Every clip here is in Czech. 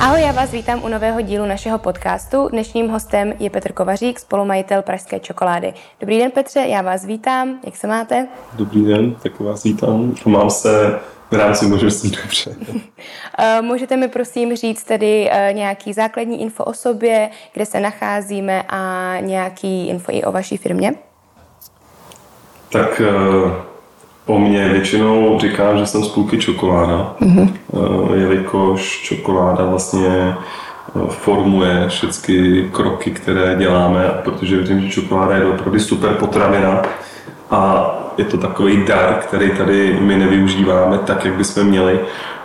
Ahoj, já vás vítám u nového dílu našeho podcastu. Dnešním hostem je Petr Kovařík, spolumajitel Pražské čokolády. Dobrý den Petře, já vás vítám. Jak se máte? Dobrý den, tak vás vítám. Mám se v rámci možností dobře. Eh, můžete mi prosím říct tedy eh, nějaký základní info o sobě, kde se nacházíme a nějaký info i o vaší firmě? Tak eh, o mě většinou říkám, že jsem z půlky čokoláda, mm-hmm. jelikož čokoláda vlastně formuje všechny kroky, které děláme, protože věřím, že čokoláda je opravdu super potravina a je to takový dar, který tady my nevyužíváme tak, jak bychom měli,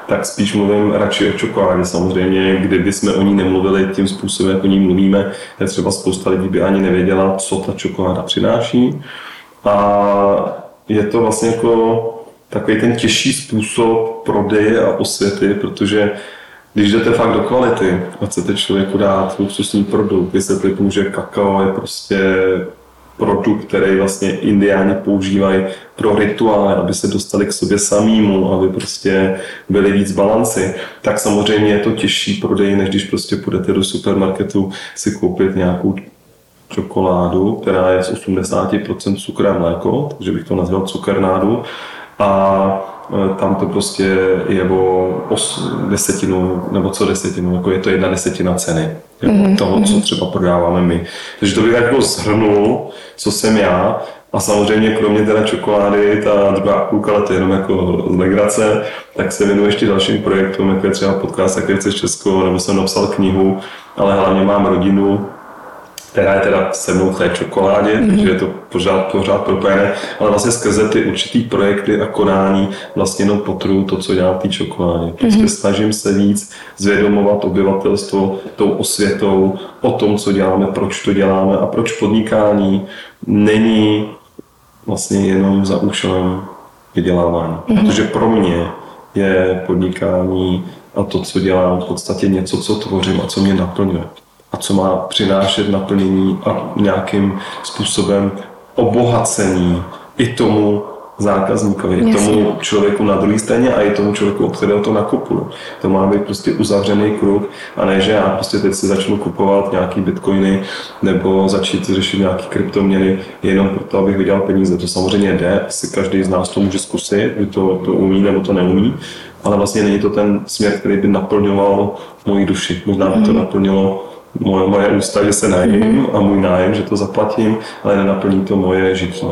tak spíš mluvím radši o čokoládě. Samozřejmě, kdyby jsme o ní nemluvili tím způsobem, jak o ní mluvíme, je třeba spousta lidí by ani nevěděla, co ta čokoláda přináší. A je to vlastně jako takový ten těžší způsob prodeje a osvěty, protože když jdete fakt do kvality a chcete člověku dát luxusní produkt, vysvětlit mu, že kakao je prostě produkt, který vlastně indiáni používají pro rituály, aby se dostali k sobě samýmu, aby prostě byli víc balanci, tak samozřejmě je to těžší prodej, než když prostě půjdete do supermarketu si koupit nějakou čokoládu, která je z 80% cukru a mléko, takže bych to nazval cukernádu. A e, tam to prostě je o os, desetinu, nebo co desetinu, jako je to jedna desetina ceny mm-hmm. toho, co mhm. třeba prodáváme my. Takže to bych jako zhrnul, co jsem já. A samozřejmě kromě teda čokolády, ta druhá půlka let jenom jako z legrace, tak se věnuji ještě dalším projektům, jako je třeba podcast Akvice Česko, nebo jsem napsal knihu, ale hlavně mám rodinu, která je teda se mnou v té čokoládě, mm-hmm. takže je to pořád, pořád propojené, ale vlastně skrze ty určitý projekty a konání vlastně jenom potruju to, co dělám v té čokoládě. Prostě mm-hmm. snažím se víc zvědomovat obyvatelstvo tou osvětou o tom, co děláme, proč to děláme a proč podnikání není vlastně jenom za účelem vydělávání. Mm-hmm. Protože pro mě je podnikání a to, co dělám, v podstatě něco, co tvořím a co mě naplňuje a co má přinášet naplnění a nějakým způsobem obohacení i tomu zákazníkovi, i tomu člověku na druhé straně a i tomu člověku, od kterého to nakupuju. To má být prostě uzavřený kruh a ne, že já prostě teď si začnu kupovat nějaký bitcoiny nebo začít řešit nějaký kryptoměny jenom proto, abych vydělal peníze. To samozřejmě jde, asi každý z nás to může zkusit, kdy to, to umí nebo to neumí, ale vlastně není to ten směr, který by naplňoval moji duši. Možná by to mhm. naplnilo moje, moje ústa, že se najím mm-hmm. a můj nájem, že to zaplatím, ale nenaplní to moje žití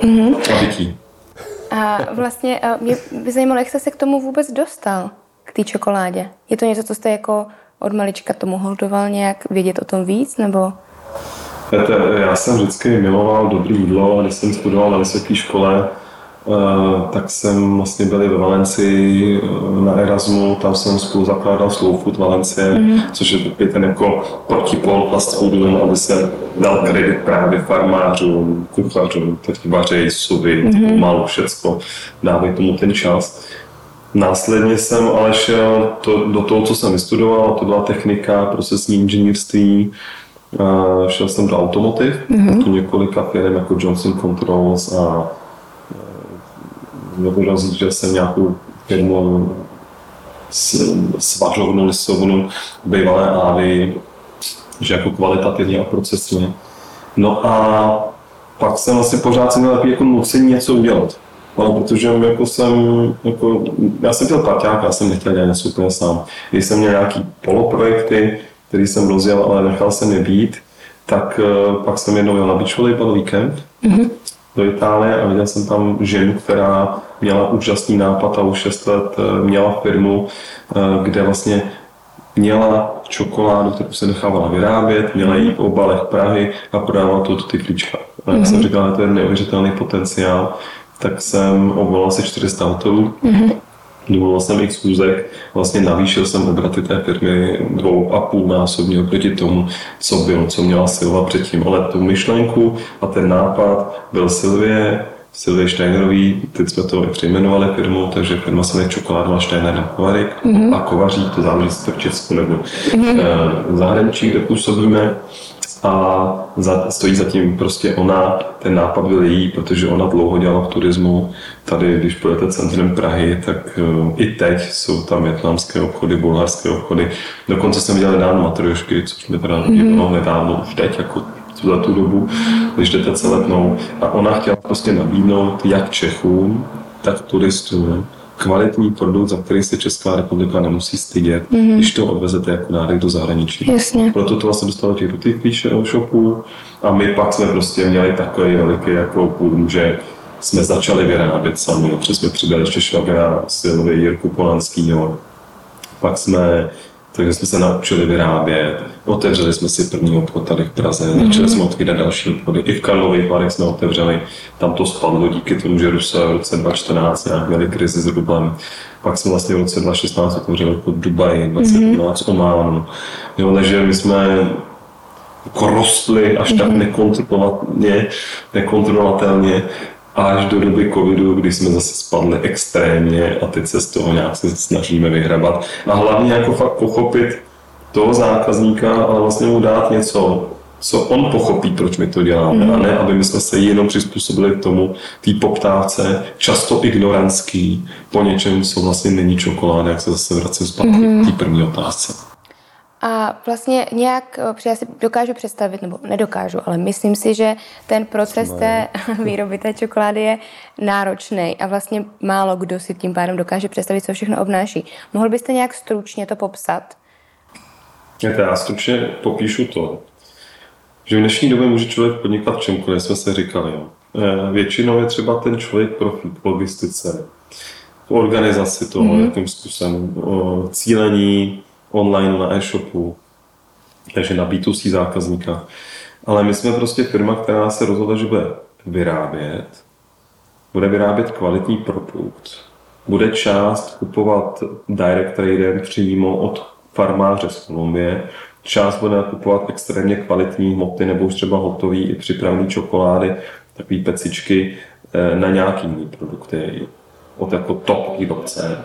mm-hmm. a bytí. A vlastně mě by zajímalo, jak jste se k tomu vůbec dostal, k té čokoládě. Je to něco, co jste jako od malička tomu holdoval nějak vědět o tom víc, nebo? Já jsem vždycky miloval dobrý jídlo, když jsem studoval na vysoké škole, tak jsem vlastně byl ve Valencii eh, na Erasmu, tam jsem spolu zakládal Slow Food Valencie, mm-hmm. což je takový ten jako protipol fast foodům, aby se dal kredit právě farmářům, kuchařům, kteří vařejí suvy, mm-hmm. malo všecko, dávají tomu ten čas. Následně jsem ale šel to, do toho, co jsem vystudoval, to byla technika, procesní inženýrství, uh, šel jsem do automotiv, mm-hmm. několika firm jako Johnson Controls a že jsem nějakou firmu svařovnu, lisovnu, bývalé ávy, že jako kvalitativně a procesně. No a pak jsem asi pořád jsem měl takový jako nucení něco udělat. Ale protože jako jsem, jako, já jsem byl parťák, já jsem nechtěl dělat něco úplně sám. Když jsem měl nějaký poloprojekty, který jsem rozjel, ale nechal jsem je být, tak uh, pak jsem jednou jel na beach volleyball víkend mm-hmm. Do Itálie a viděl jsem tam ženu, která měla úžasný nápad a už 6 let eh, měla firmu, eh, kde vlastně měla čokoládu, kterou se nechávala vyrábět, měla jí v obalech Prahy a prodávala to do tyflíčka. A jak mm-hmm. jsem říkal, že to je neuvěřitelný potenciál, tak jsem obvolal asi 400 hotelů. Mm-hmm. Dovolil jsem x schůzek, vlastně navýšil jsem obraty té firmy dvou a půl násobně oproti tomu, co bylo, co měla Silva předtím. Ale tu myšlenku a ten nápad byl Silvě, Silvě Steinerový, teď jsme to přejmenovali firmu, takže firma se jmenuje Čokoládová Steiner Kovarik mm-hmm. a Kovaří, to záleží, to v Česku nebo mm-hmm. v zahraničí, kde působíme. A za, stojí zatím prostě ona, ten nápad byl její, protože ona dlouho dělala v turismu. Tady, když pojete centrem Prahy, tak uh, i teď jsou tam větnamské obchody, bulharské obchody. Dokonce jsem viděl dán matriošky, což mi teda mm-hmm. nedávno, už teď, jako za tu dobu, když jdete celetnou. A ona chtěla prostě nabídnout jak Čechům, tak turistům kvalitní produkt, za který se Česká republika nemusí stydět, mm-hmm. když to odvezete jako nárek do zahraničí. Jasně. Proto to vlastně dostalo těch duty shopů a my pak jsme prostě měli takový veliký jako půl, že jsme začali vyrábět sami, protože jsme přidali ještě švagra Silvy, Jirku Polanskýho. Pak jsme takže jsme se naučili vyrábět. Otevřeli jsme si první obchod tady v Praze, mm-hmm. začali jsme otvírat další obchody. I v Karlových Varech jsme otevřeli, tam to spadlo díky tomu, že Rusové v roce 2014 nějak měli krizi s rublem. Pak jsme vlastně v roce 2016 otevřeli obchod v Dubaji, 2015 mm-hmm. Ománu. Jo, takže my jsme jako rostli až mm-hmm. tak mhm. nekontrolovatelně, nekontrolovatelně až do doby covidu, kdy jsme zase spadli extrémně a teď se z toho nějak se snažíme vyhrabat. A hlavně jako fakt pochopit toho zákazníka, ale vlastně mu dát něco, co on pochopí, proč my to děláme, mm. a ne, aby my jsme se jenom přizpůsobili k tomu, té poptávce, často ignorantský, po něčem, co vlastně není čokoláda, jak se zase vracím zpátky mm. k té první otázce. A vlastně nějak, eh, já si dokážu představit, nebo nedokážu, ale myslím si, že ten proces té výroby té čokolády je náročný a vlastně málo kdo si tím pádem dokáže představit, co všechno obnáší. Mohl byste nějak stručně to popsat? Já stručně popíšu to, že v dnešní době může člověk podnikat v čemkoliv, jsme se říkali. Jo. Eh, většinou je třeba ten člověk v logistice, v organizaci toho, mm-hmm. jakým způsobem, cílení, online na e-shopu, takže na B2C zákazníka. Ale my jsme prostě firma, která se rozhodla, že bude vyrábět, bude vyrábět kvalitní produkt, bude část kupovat direct tradem přímo od farmáře z Kolumbie, část bude kupovat extrémně kvalitní hmoty nebo už třeba hotový i připravený čokolády, takové pecičky eh, na nějaký jiný produkty od jako top výrobce.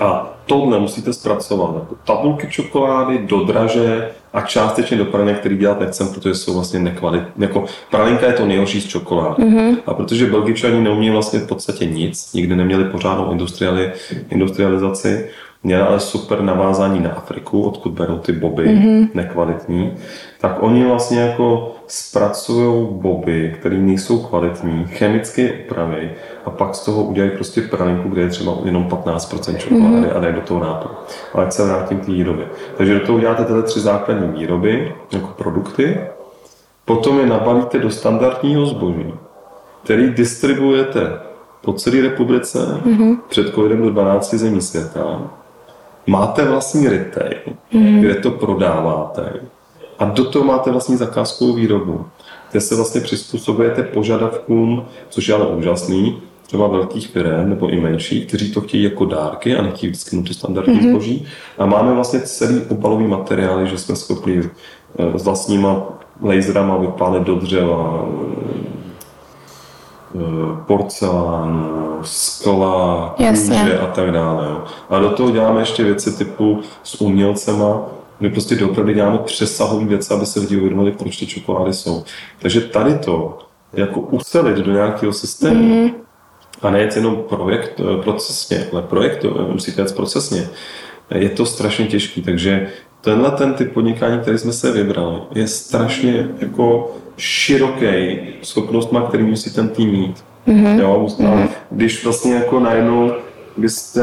A tohle musíte zpracovat jako tabulky čokolády do draže a částečně do pralinek, který dělat nechcem, protože jsou vlastně nekvalitní. Jako pralinka je to nejhorší z čokolády. Mm-hmm. A protože Belgičani neumí vlastně v podstatě nic, nikdy neměli pořádnou industriali, industrializaci, měli ale super navázání na Afriku, odkud berou ty boby mm-hmm. nekvalitní, tak oni vlastně jako zpracují boby, které nejsou kvalitní, chemicky opravy a pak z toho udělají prostě pralinku, kde je třeba jenom 15% čokolády mm-hmm. a dají do toho nápoje. Ale se vrátím k té výrobě. Takže do toho uděláte tyhle tři základní výroby, jako produkty, potom je nabalíte do standardního zboží, který distribuujete po celé republice mm-hmm. před covidem do 12 zemí světa. Máte vlastní retail, mm-hmm. kde to prodáváte a do toho máte vlastní zakázkovou výrobu, kde se vlastně přizpůsobujete požadavkům, což je ale úžasný, třeba velkých firm nebo i menších, kteří to chtějí jako dárky a nechtějí vždycky to standardní mm-hmm. zboží. A máme vlastně celý obalový materiály, že jsme schopni eh, s vlastníma laserama vypálit do dřeva, eh, porcelánu, skla, kůže a tak dále. A do toho děláme ještě věci typu s umělcema, my prostě doopravdy děláme přesahové věci, aby se lidi uvědomili, proč ty čokolády jsou. Takže tady to, jako ucelit do nějakého systému, mm. a ne jenom projekt, eh, procesně, ale projekt eh, musíte jít procesně, je to strašně těžký, takže tenhle ten typ podnikání, který jsme se vybrali, je strašně jako široký schopnostma, který musí ten tým mít. Mm-hmm. Jo, mm-hmm. Když vlastně jako najednou byste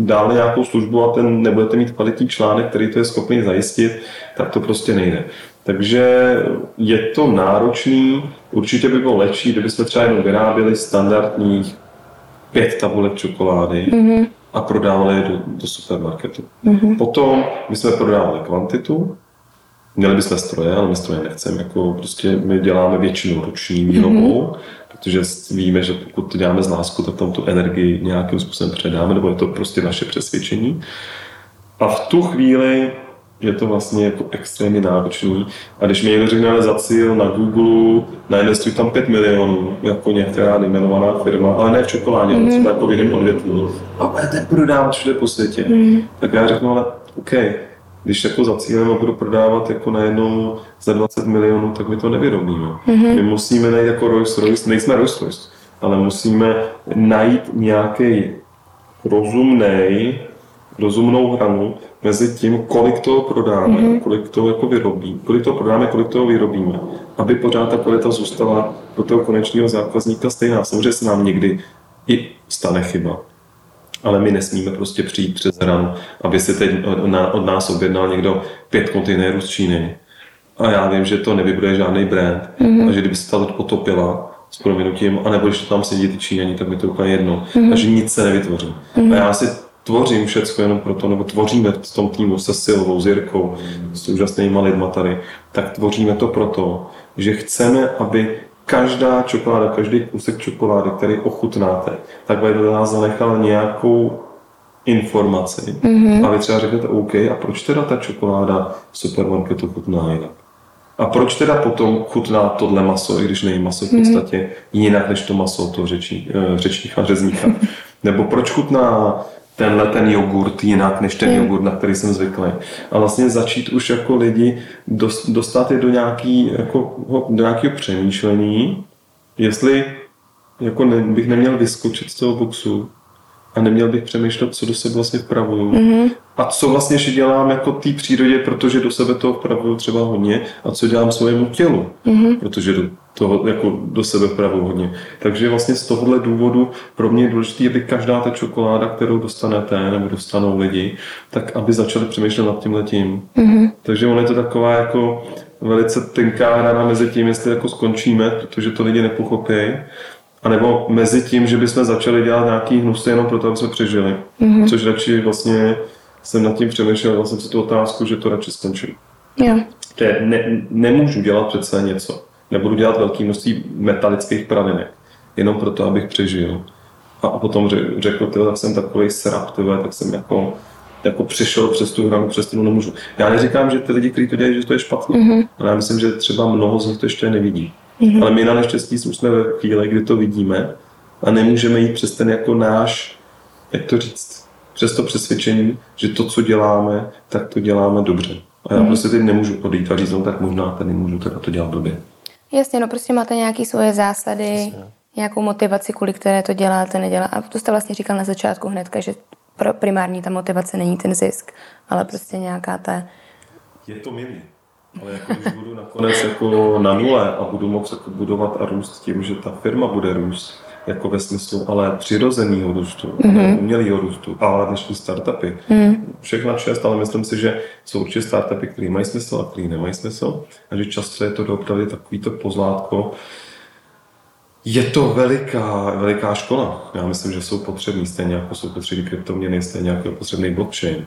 dali nějakou službu a ten nebudete mít kvalitní článek, který to je schopný zajistit, tak to prostě nejde. Takže je to náročný, určitě by bylo lepší, kdybychom třeba jenom vyráběli standardních pět tabulek čokolády mm-hmm. a prodávali je do, do supermarketu. Mm-hmm. Potom bychom prodávali kvantitu, měli bychom stroje, ale my stroje nechceme, jako prostě my děláme většinu roční výrobou, mm-hmm protože víme, že pokud to děláme z lásku, tak tam tu energii nějakým způsobem předáme, nebo je to prostě naše přesvědčení. A v tu chvíli je to vlastně jako extrémně náročný. A když mi někdo řekne za cíl na Google, nainvestuj tam 5 milionů, jako některá nejmenovaná firma, ale ne v čokoládě, mm. ale třeba jako v jiném odvětví, a budete prodávat všude po světě, mm. tak já řeknu, ale OK, když jako zacílím a budu prodávat jako najednou za 20 milionů, tak my to nevyrobíme. Mm-hmm. My musíme najít jako Rolls Royce, nejsme Rolls Royce, ale musíme najít nějaký rozumný, rozumnou hranu mezi tím, kolik toho prodáme, mm-hmm. kolik toho jako vyrobí, kolik toho prodáme, kolik toho vyrobíme, aby pořád ta kvalita zůstala pro toho konečného zákazníka stejná. Samozřejmě se nám někdy i stane chyba, ale my nesmíme prostě přijít přes hranu, aby si teď od nás objednal někdo pět kontejnerů z Číny. A já vím, že to nevybuduje žádný brand mm-hmm. a že kdyby se ta loď potopila, s proměnutím, anebo když to tam sedí ty Číňani, tak mi to úplně jedno. Mm-hmm. A že nic se nevytvoří. Mm-hmm. A já si tvořím všecko jenom proto, nebo tvoříme v tom týmu se Silvou, s Jirkou, s úžasnými lidma tady, tak tvoříme to proto, že chceme, aby každá čokoláda, každý kusek čokolády, který ochutnáte, tak by do nás zanechal nějakou informaci. Mm-hmm. A vy třeba řeknete OK, a proč teda ta čokoláda v supermarketu chutná jinak? A proč teda potom chutná tohle maso, i když není maso v mhm. podstatě mm-hmm. jinak než to maso toho řečí, eh, řečníka, řezníka? Nebo proč chutná tenhle ten jogurt jinak než ten mm. jogurt, na který jsem zvyklý. A vlastně začít už jako lidi dostat je do, nějaký, jako, do nějakého přemýšlení, jestli jako ne, bych neměl vyskočit z toho boxu a neměl bych přemýšlet, co do sebe vlastně vpravuju. Mm-hmm. A co vlastně že dělám jako té přírodě, protože do sebe toho vpravuju třeba hodně a co dělám svému tělu, mm-hmm. protože do toho jako do sebe vpravuju hodně. Takže vlastně z tohohle důvodu pro mě je důležité, aby každá ta čokoláda, kterou dostanete nebo dostanou lidi, tak aby začali přemýšlet nad tím letím. Mm-hmm. Takže ono je to taková jako velice tenká hrana mezi tím, jestli jako skončíme, protože to lidi nepochopí, a nebo mezi tím, že bychom začali dělat nějaký hnusy jenom proto, aby jsme přežili. Mm-hmm. Což radši vlastně jsem nad tím přemýšlel, dal jsem si tu otázku, že to radši skončím. Jo. Že ne, nemůžu dělat přece něco. Nebudu dělat velké množství metalických pravinek. Jenom proto, abych přežil. A, potom řekl, tyhle, tak jsem takový srap, tyhle, tak jsem jako jako přišel přes tu hranu, přes tu nemůžu. Já neříkám, že ty lidi, kteří to dělají, že to je špatně, mm-hmm. ale já myslím, že třeba mnoho z nich to ještě nevidí. Mm-hmm. Ale my na naštěstí jsme ve chvíli, kdy to vidíme a nemůžeme jít přes ten jako náš, jak to říct, přes to přesvědčení, že to, co děláme, tak to děláme dobře. A já mm-hmm. prostě teď nemůžu odejít a říct, no tak možná tady můžu teda to dělat dobře. Jasně, no prostě máte nějaké svoje zásady, Jasně. nějakou motivaci, kvůli které to děláte, neděláte. A to jste vlastně říkal na začátku hned, že primární ta motivace není ten zisk, ale prostě nějaká ta... Je to milý. Ale jako když budu nakonec jako na nule a budu moct jako budovat a růst tím, že ta firma bude růst, jako ve smyslu ale přirozeného růstu, mm-hmm. umělého růstu, ale dnešní startupy. Mm. Všechna čest, ale myslím si, že jsou určitě startupy, které mají smysl a které nemají smysl. A že často je to opravdu takový to pozlátko. Je to veliká, veliká škola. Já myslím, že jsou potřební, stejně jako jsou potřební kryptoměny, stejně jako je potřebný blockchain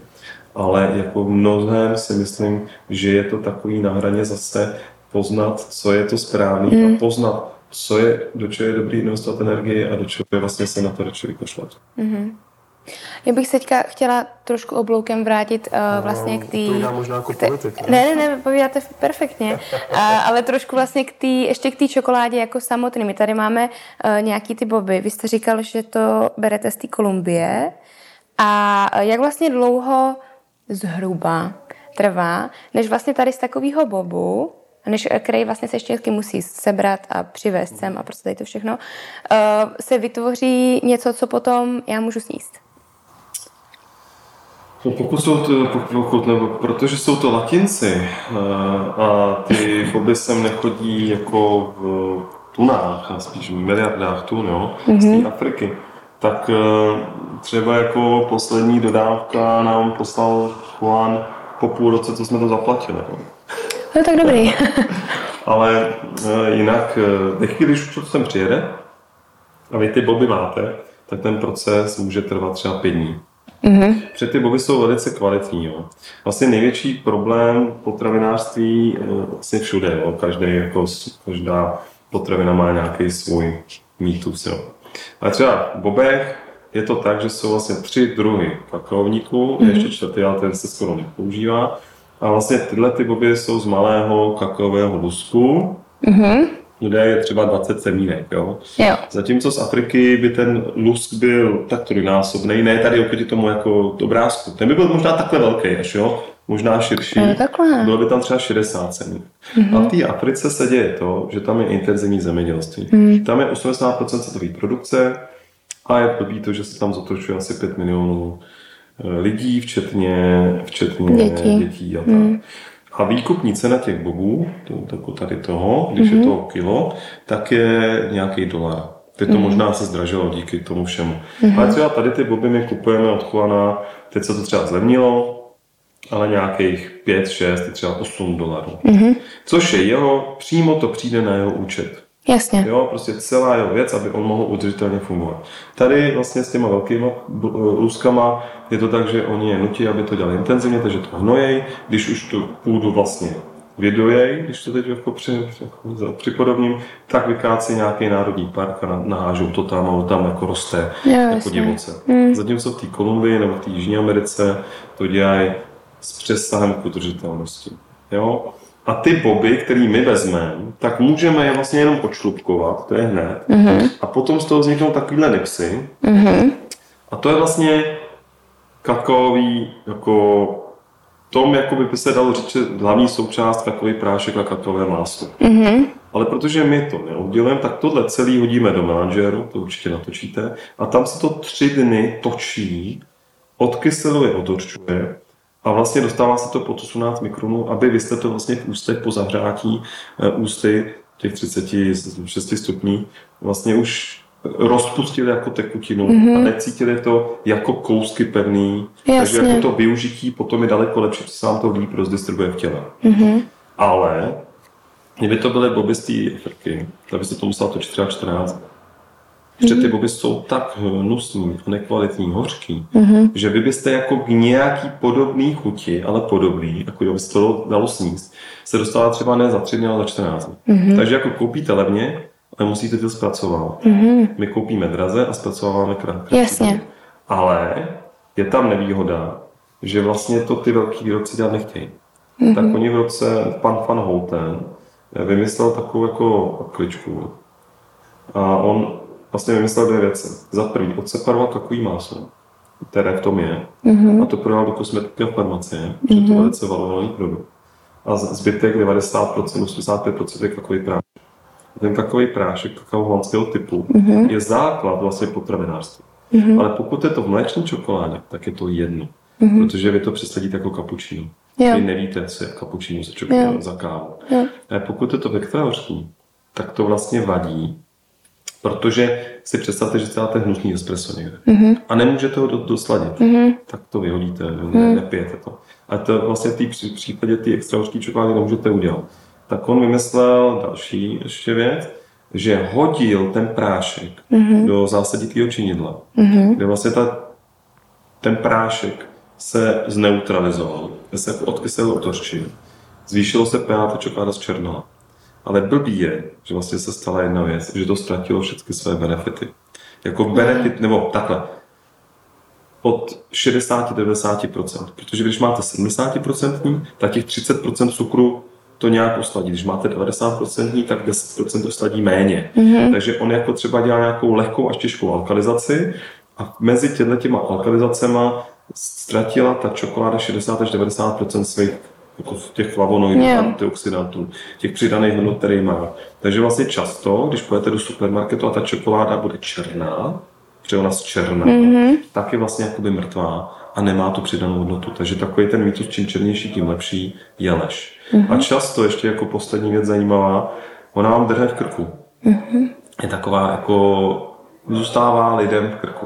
ale jako mnohem si myslím, že je to takový na hraně zase poznat, co je to správný mm. a hmm. poznat, co je, do čeho je dobrý investovat energii a do čeho je vlastně se na to radši vykašlat. Mm-hmm. Já bych se teďka chtěla trošku obloukem vrátit uh, vlastně k té... Možná jako politik, ne? Ne, ne, povídáte perfektně, uh, ale trošku vlastně k tý, ještě k té čokoládě jako samotný. My tady máme uh, nějaký ty boby. Vy jste říkal, že to berete z té Kolumbie. A jak vlastně dlouho zhruba trvá, než vlastně tady z takového bobu, než který vlastně se ještě musí sebrat a přivést sem a prostě tady to všechno, uh, se vytvoří něco, co potom já můžu sníst. No pokud jsou to, pokud, nebo protože jsou to latinci uh, a ty boby sem nechodí jako v tunách, a spíš v miliardách tun, jo, mm-hmm. z té mhm. Afriky, tak třeba jako poslední dodávka nám poslal Juan po půl roce, co jsme to zaplatili. No, tak dobrý. Ale e, jinak, ve chvíli, když už to sem přijede a vy ty boby máte, tak ten proces může trvat třeba pět dní. Mm-hmm. Protože ty boby jsou velice kvalitní. Jo. Vlastně největší problém potravinářství e, vlastně všude. Jo. Každý, jako, každá potravina má nějaký svůj mýtus. Jo. Ale třeba v bobech je to tak, že jsou vlastně tři druhy kakaovníků, mm-hmm. ještě čtvrtý, ale ten se skoro nepoužívá. A vlastně tyhle ty boby jsou z malého kakaového lusku, mm-hmm. kde je třeba 20 semínek. Jo? Jo. Zatímco z Afriky by ten lusk byl tak trojnásobný, ne tady oproti tomu jako obrázku. Ten by byl možná takhle velký až, jo? možná širší. No, takhle. Bylo by tam třeba 60 cen. Mm-hmm. A v té Africe se děje to, že tam je intenzivní zemědělství. Mm. Tam je 80% světové produkce a je blbý to, že se tam zatočuje asi 5 milionů lidí, včetně, včetně Dětí. dětí a tak. Mm. A výkupní cena těch bobů, to, jako tady toho, když mm-hmm. je to kilo, tak je nějaký dolar. Teď to mm-hmm. možná se zdražilo díky tomu všemu. Mm-hmm. Ale třeba tady ty boby my kupujeme od Juana, teď se to třeba zlevnilo, ale nějakých 5, 6, třeba 8 dolarů. Mm-hmm. Což je jeho, přímo to přijde na jeho účet. Jasně. Jo, prostě celá jeho věc, aby on mohl udržitelně fungovat. Tady vlastně s těma velkými luskama je to tak, že oni je nutí, aby to dělali intenzivně, takže to hnojej, když už tu půdu vlastně vydojej, když to teď jako při, jako připodobním, tak vykácí nějaký národní park a nahážou to tam a tam jako roste Jo, jako jasně. divoce. Mm. Zatímco v té Kolumbii nebo v té Jižní Americe to dělají s přesahem k udržitelnosti. Jo? A ty boby, který my vezmeme, tak můžeme je vlastně jenom odšlupkovat, to je hned. Mm-hmm. A potom z toho vzniknou takovýhle nipsy. Mhm. A to je vlastně kakaový, jako tom, jako by se dalo říct, hlavní součást kakaový prášek a kakaové máslo. Mhm. Ale protože my to neoddělujeme, tak tohle celý hodíme do melanžéru, to určitě natočíte, a tam se to tři dny točí, odkyseluje, otočuje a vlastně dostává se to pod 18 mikronů, aby vy jste to vlastně v ústech po zahřátí eh, ústy těch 36 stupní vlastně už rozpustili jako tekutinu mm-hmm. a necítili to jako kousky pevný, takže Jasně. jako to využití potom je daleko lepší, protože se vám to líp rozdistribuje v těle. Mhm. Ale kdyby to byly boby z té Afriky, tak by se to muselo točit třeba 14 Protože ty boby jsou tak hnusný a nekvalitní, hořký, mm-hmm. že vy byste jako k nějaký podobný chuti, ale podobný, jako kdyby se to dalo sníst, se dostala třeba ne za 3 dny, ale za 14 dní. Mm-hmm. Takže jako koupíte levně, ale musíte to zpracovat. Mm-hmm. My koupíme draze a zpracováváme krátce. Jasně. Ale je tam nevýhoda, že vlastně to ty velký výrobci dělat nechtějí. Mm-hmm. Tak oni v roce, pan Van Houten vymyslel takovou jako kličku. A on vlastně vymyslel dvě věci. Za první, odseparoval takový máslo, které v tom je, mm-hmm. a to prodal do kosmetiky a farmacie, mm-hmm. protože to je velice valovaný produkt. A zbytek 90%, 85% je kakový prášek. Ten kakový prášek kakao holandského typu mm-hmm. je základ vlastně potravinářství. Mm-hmm. Ale pokud je to v mléčné čokoládě, tak je to jedno. Mm-hmm. Protože vy to představíte jako kapučino. Jo. Vy nevíte, co je kapučino za, čokoládu, za kávu. Jo. Ale pokud je to vektorovský, tak to vlastně vadí, protože si představte, že děláte hnusný espresso někde mm-hmm. a nemůžete ho do, dosladit, mm-hmm. tak to vyhodíte, ne, nepijete to. A to vlastně v pří- případě ty extra hořký čokolády nemůžete udělat. Tak on vymyslel další ještě věc, že hodil ten prášek mm-hmm. do zásaditého činidla, mm-hmm. kde vlastně ta, ten prášek se zneutralizoval, se odkyselil, otočil, zvýšilo se pH, ta čokoláda zčernala. Ale blbý je, že vlastně se stala jedna věc, že to ztratilo všechny své benefity. Jako benefit, nebo takhle, od 60-90%. Protože když máte 70%, tak těch 30% cukru to nějak usladí. Když máte 90%, tak 10% usladí méně. Mm-hmm. Takže on jako třeba dělá nějakou lehkou až těžkou alkalizaci a mezi těma alkalizacema ztratila ta čokoláda 60 až 90% svých jako těch flavonoidů, Jo. antioxidantů, těch přidaných hodnot, které má. Takže vlastně často, když půjdete do supermarketu a ta čokoláda bude černá, protože ona z černá, mm-hmm. tak je vlastně jakoby mrtvá a nemá tu přidanou hodnotu. Takže takový ten mýtus, čím černější, tím lepší, je lež. Mm-hmm. A často ještě jako poslední věc zajímavá, ona vám drhne v krku. Mm-hmm. Je taková jako, zůstává lidem v krku.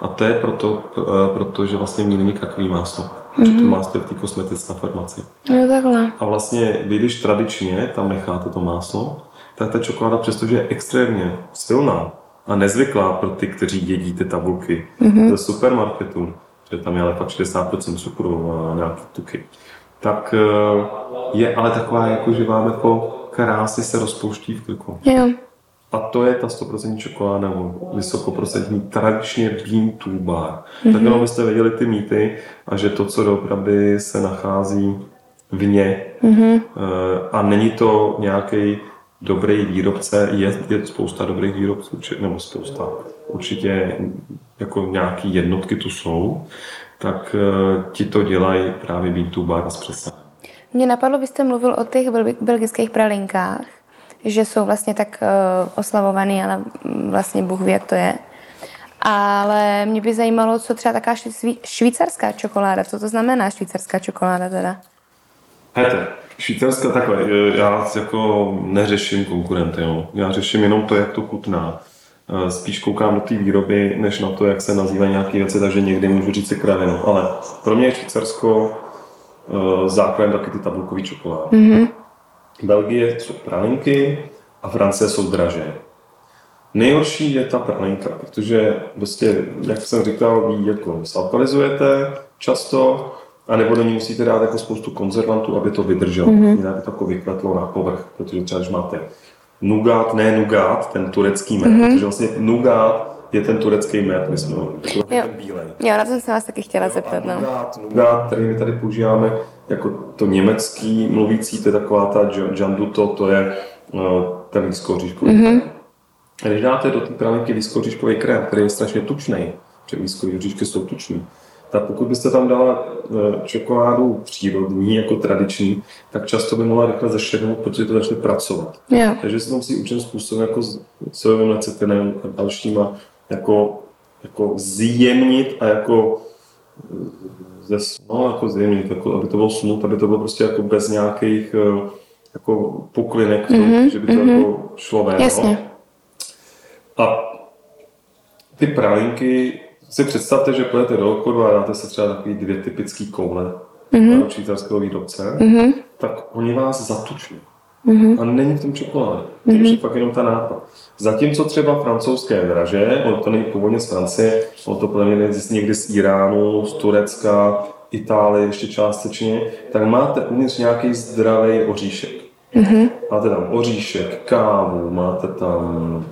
A to je proto, eh, proto že vlastně v ní není kakový máslo. Mm-hmm. Že to máslo je v té kosmetické farmaci. Jo, takhle. A vlastně vy, když tradičně tam necháte to máslo, tak ta čokoláda, přestože je extrémně silná a nezvyklá pro ty, kteří jedí ty tabulky mm-hmm. ze supermarketu, že tam je ale fakt 60% cukru a nějaké tuky, tak eh, je ale taková, jako, že vám jako krásně se rozpouští v kliku. Jo. A to je ta 100% čokoláda nebo vysokoprocentní tradičně bean to bar. Mm-hmm. Tak jenom byste věděli ty mýty a že to, co doopravdy se nachází v ně mm-hmm. a není to nějaký dobrý výrobce, je, je spousta dobrých výrobců, nebo spousta, určitě jako nějaký jednotky tu jsou, tak uh, ti to dělají právě Bean s přesahem. Mně napadlo, byste mluvil o těch belgických pralinkách, že jsou vlastně tak uh, oslavovaný, ale vlastně Bůh ví, jak to je. Ale mě by zajímalo, co třeba taká švýcarská čokoláda, co to znamená švýcarská čokoláda teda? Hete, švýcarská takhle, já jako neřeším konkurenty, jo. já řeším jenom to, jak to chutná. Eh, spíš koukám do té výroby, než na to, jak se nazývají nějaké věci, takže někdy můžu říct si kravinu. Ale pro mě je Švýcarsko základem taky ty tabulkové čokolády. Mm-hmm. Belgie jsou pralinky a Francie jsou draže. Nejhorší je ta pralinka, protože prostě, jak jsem říkal, vy jako salkalizujete často, a nebo do ní musíte dát jako spoustu konzervantů, aby to vydrželo. Mm-hmm. Jinak to jako vykvetlo na povrch, protože třeba když máte nugát, ne nugát, ten turecký med, mm-hmm. protože vlastně nugát je ten turecký med, my jsme ho, ten bílej. Jo, na to jsem vás taky chtěla jo, zeptat. No. Nugát, nugát, který my tady používáme, jako to německý mluvící, to je taková ta janduto, to je uh, ten lískoříškový mm-hmm. A když dáte do té pralinky lískoříškový krém, který je strašně tučný, protože lískoříšky jsou tučný, tak pokud byste tam dala eh, čokoládu přírodní, jako tradiční, tak často by mohla rychle zešednout, protože to začne pracovat. Yeah. Takže se to musí určitým způsobem jako s sojovým lecitinem a dalšíma jako, jako zjemnit a jako ze, no, jako zjemnit, jako, aby to bylo smut, aby to bylo prostě jako bez nějakých eh, jako poklinek, mm-hmm, že by to mm-hmm. jako šlo ven. Jasně. A ty pralinky si představte, že půjdete do obchodu a dáte se třeba takový dvě typické koule mm-hmm. švýcarského výrobce, mm-hmm. tak oni vás zatučí. Mm-hmm. A není v tom čokoláda. To mm-hmm. je fakt jenom ta nápad. Zatímco třeba francouzské draže, ono to není původně z Francie, ono to podle mě někdy z Iránu, z Turecka, Itálie ještě částečně, tak máte uvnitř nějaký zdravý oříšek. Mm-hmm. Máte tam oříšek, kávu, máte tam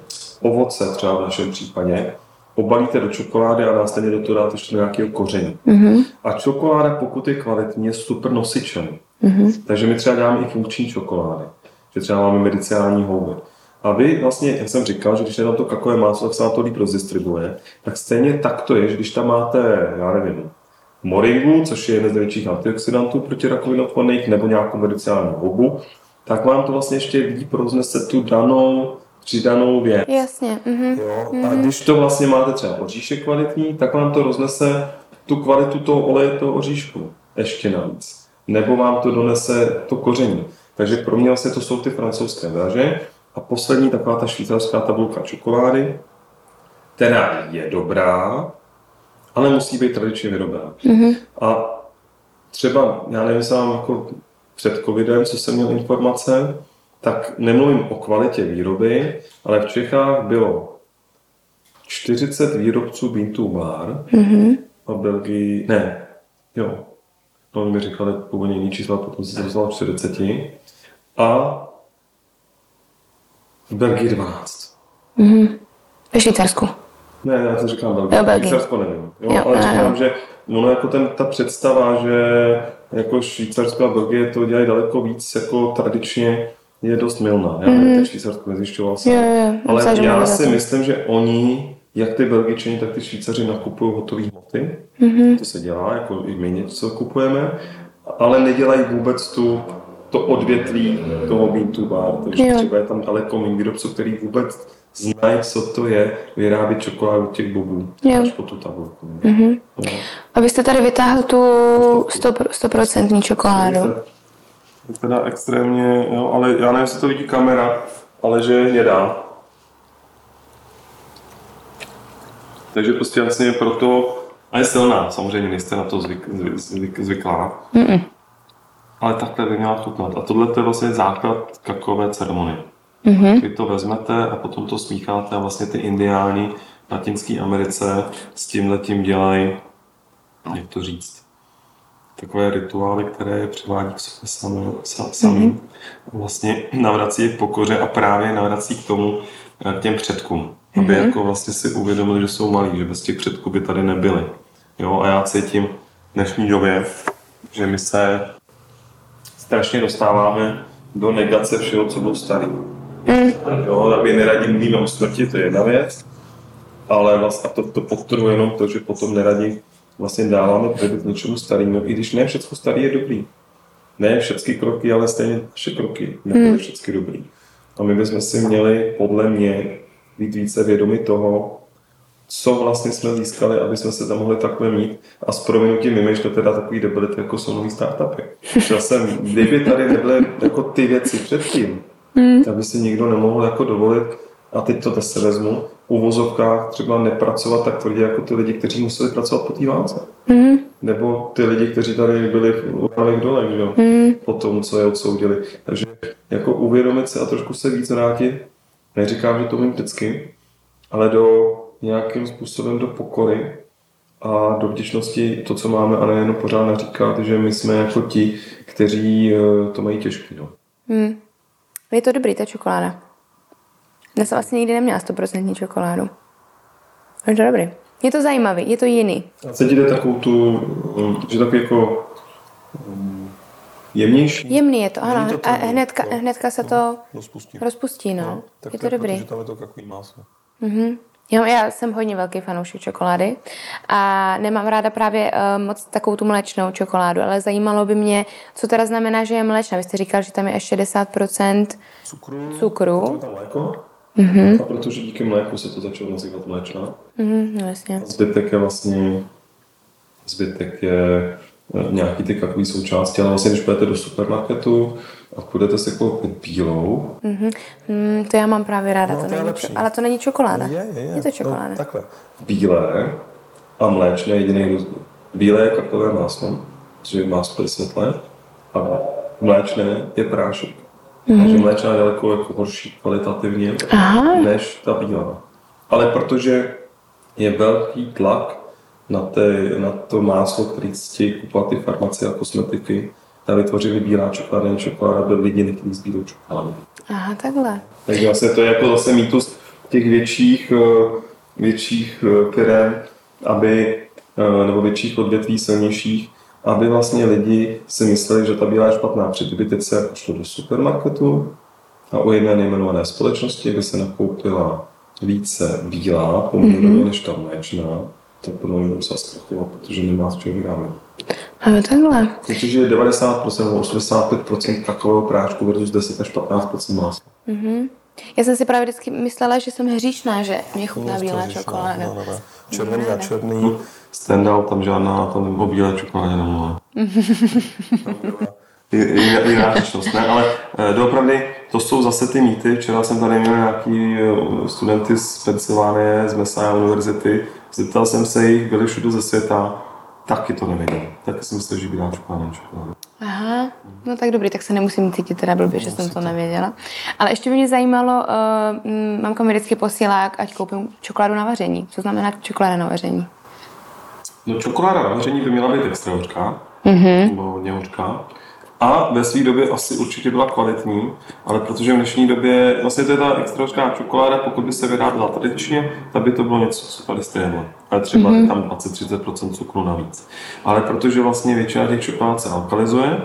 ovoce třeba v našem případě obalíte do čokolády a následně do toho dáte ještě nějakého koření. Mm-hmm. A čokoláda, pokud je kvalitní, je super nosičem. Mm-hmm. Takže my třeba dáme i funkční čokolády. Že třeba máme medicinální houby. A vy vlastně, jak jsem říkal, že když je tam to kakové máslo, tak se vám to líp rozdistribuje, tak stejně tak to je, že když tam máte, já nevím, moringu, což je jeden z největších antioxidantů proti rakovinotvorných, nebo nějakou medicinální houbu, tak vám to vlastně ještě líp roznese tu danou přidanou věc. Jasně. Mm-hmm. Jo? Mm-hmm. A když to vlastně máte třeba oříšek kvalitní, tak vám to roznese tu kvalitu toho oleje, toho oříšku ještě navíc. Nebo vám to donese to koření. Takže pro mě vlastně to jsou ty francouzské draže. A poslední taková ta švýcarská tabulka čokolády, která je dobrá, ale musí být tradičně vyrobená. Mm-hmm. A třeba, já nevím, vám jako před covidem, co jsem měl informace, tak nemluvím o kvalitě výroby, ale v Čechách bylo 40 výrobců Bean to Bar mm-hmm. a v Belgii, ne, jo, to mi říkali původně jiný čísla, potom se dostal 40 a v Belgii 12. Mm-hmm. Ve Švýcarsku. Ne, já to říkám Belgii. Jo, Belgii. Švýcarsko nevím. Jo, jo, ale říkám, jo. že ono jako ten, ta představa, že jako Švýcarsko a Belgie to dělají daleko víc jako tradičně, je dost milná. Já mm-hmm. teď Švýcarsko nezjišťoval jsem. Ale já si myslím, že oni, jak ty Belgičani, tak ty Švýcaři nakupují hotové hmoty. Mm-hmm. To se dělá, jako i my něco kupujeme, ale nedělají vůbec tu to odvětví toho bean to bar, takže jo. třeba je tam daleko méně výrobců, který vůbec znají, co to je vyrábět čokoládu těch bobů, jo. až po tu tabulku. Mm-hmm. A vy jste tady vytáhl tu 100%, 100% čokoládu je teda extrémně, jo, ale já nevím, jestli to vidí kamera, ale že je hnědá. Takže prostě vlastně proto, a je silná, samozřejmě nejste na to zvyk, zvyk, zvyklá. Mm-mm. Ale takhle by měla chutnat. A tohle je vlastně základ kakaové ceremonie. Mm-hmm. Vy to vezmete a potom to smícháte a vlastně ty indiáni v Latinské Americe s tím letím dělají, jak to říct, takové rituály, které je přivádí k sobě sami, sami mm-hmm. vlastně navrací je k pokoře a právě navrací k tomu, k těm předkům. Aby mm-hmm. jako vlastně si uvědomili, že jsou malí, že bez těch předků by tady nebyli. Jo, a já cítím v dnešní době, že my se strašně dostáváme do negace všeho, co bylo starý. Mm. Jo, aby neradím mluvíme o smrti, to je jedna věc, ale vlastně to, to podtrhuje jenom to, že potom neradí vlastně dáváme kredit něčemu starému, i když ne všechno staré je dobrý. Ne všechny kroky, ale stejně naše kroky nebyly hmm. všechny dobrý. A my bychom si měli, podle mě, být více vědomi toho, co vlastně jsme získali, aby jsme se tam mohli takhle mít. A s proměnutím vymýšlet teda takový debility, jako jsou nový startupy. Já jsem, kdyby tady nebyly jako ty věci předtím, mm. tak by si nikdo nemohl jako dovolit, a teď to se vezmu, u vozovkách třeba nepracovat tak tvrdě jako ty lidi, kteří museli pracovat po té válce. Mm. Nebo ty lidi, kteří tady byli v dole, že jo? Mm. po tom, co je odsoudili. Takže jako uvědomit se a trošku se víc vrátit, neříkám, že to umím vždycky, ale do nějakým způsobem do pokory a do vděčnosti to, co máme, a nejen pořád naříkat, že my jsme jako ti, kteří eh, to mají těžký. No. Hmm. Je to dobrý, ta čokoláda. Já jsem vlastně nikdy neměla 100% čokoládu. Je to dobrý. Je to zajímavý, je to jiný. A cítíte takovou tu, že takový jako mm, jemnější? Jemný je to, ano. To a hnedka, hnedka se to no, rozpustí. rozpustí no. no tak je to, to dobrý. Protože tam je to takový máslo. Mm-hmm. Jo, já jsem hodně velký fanoušek čokolády a nemám ráda právě uh, moc takovou tu mléčnou čokoládu, ale zajímalo by mě, co teda znamená, že je mléčná. Vy jste říkal, že tam je až 60% cukru. cukru. Tam mléko. Mm-hmm. A protože díky mléku se to začalo nazývat mléčná. Mm-hmm, no jasně. A zbytek je vlastně zbytek je eh, nějaký ty kakové součásti, ale vlastně když půjdete do supermarketu a půjdete si koupit bílou. Mm-hmm. Mm, to já mám právě ráda, no, to, to není, čo- ale to není čokoláda. Je, je, je. je to čokoláda. No, takhle. Bílé a mléčné jediný rozdíl. Bílé je kakové máslo, což je máslo je světlé, a mléčné je prášek. Mm-hmm. Takže mléčná je daleko jako horší kvalitativně Aha. než ta bílá. Ale protože je velký tlak na, té, na to máslo, který chtějí kupovat ty farmacie a kosmetiky, tak vytvořili bílá čokoláda, čokoláda byl lidi nechtěli s bílou čokoládou. Aha, takhle. Takže vlastně to je jako zase mýtus těch větších, eh, větších eh, firm, aby, eh, nebo větších odvětví silnějších, aby vlastně lidi si mysleli, že ta bílá je špatná. Protože kdyby teď se šlo do supermarketu a u jedné nejmenované společnosti by se nakoupila více bílá poměrně mm-hmm. než ta mléčná, tak podle mě musela zkrachovat, protože nemá z čeho vyrábět. Ale takhle. Protože je 90% nebo 85% takového prášku versus 10 až 15% másla. Mm-hmm. Já jsem si právě vždycky myslela, že jsem hříšná, že mě chutná no, bílá čokoláda. No, no, no. Červený a černý. Standout, tam žádná tam o bílé čokoládě nemluvá. jiná řečnost, ne? Ale eh, doopravdy to jsou zase ty mýty. Včera jsem tady měl nějaký eh, studenty z Pensylvánie, z Messiah univerzity. Zeptal jsem se jich, byli všude ze světa, taky to nevěděli. Taky jsem myslel, že bílá čokoláda čokoláda. Aha, no tak dobrý, tak se nemusím cítit teda blbě, že jsem to nevěděla. Ale ještě by mě zajímalo, uh, mamka mi vždycky posílá, ať koupím čokoládu na vaření. Co znamená čokoláda na vaření? No čokoláda na vaření by měla být extra hořká, mm-hmm. nebo hodně hořká. A ve své době asi určitě byla kvalitní, ale protože v dnešní době, vlastně to je ta extra hořká čokoláda, pokud by se vyráběla tradičně, tak by to bylo něco, co tady stejně. Ale třeba mm-hmm. je tam 20-30% cukru navíc. Ale protože vlastně většina těch čokolád se alkalizuje,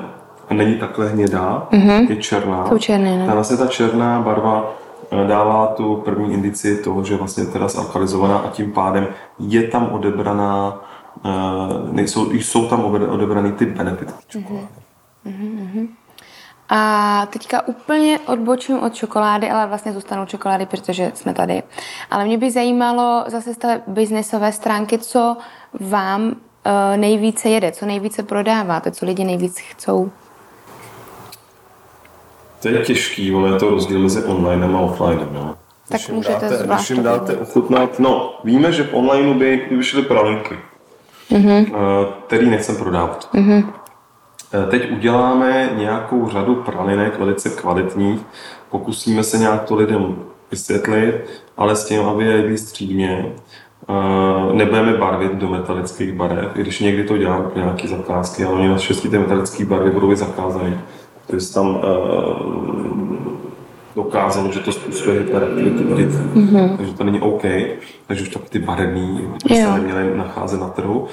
a není takhle hnědá, mm-hmm. je černá. Jsou černé, ne? Ta vlastně ta černá barva eh, dává tu první indici toho, že vlastně teda zalkalizovaná a tím pádem je tam odebraná, uh, nejsou, jsou tam odebraný ty benefity čokolády. Mm-hmm. Mm-hmm. A teďka úplně odbočím od čokolády, ale vlastně zůstanou čokolády, protože jsme tady. Ale mě by zajímalo zase z té biznesové stránky, co vám uh, nejvíce jede, co nejvíce prodáváte, co lidi nejvíc chcou. To je těžký, ale je to rozdíl mezi online a offline. No. Tak když můžete dáte, Když jim dáte ochutnat, no, víme, že v onlineu by vyšly pralinky, mm-hmm. který nechcem prodávat. Mm-hmm. Teď uděláme nějakou řadu pralinek, velice kvalitních, pokusíme se nějak to lidem vysvětlit, ale s tím, aby je jedli střídně. Nebudeme barvit do metalických barev, i když někdy to dělám pro nějaké zakázky, ale oni na šestí ty metalické barvy budou i zakázané. Takže tam uh, dokázalo, že to způsobuje hyperaktivitu mm-hmm. takže to není OK, takže už tak ty barevný by se neměly nacházet na trhu.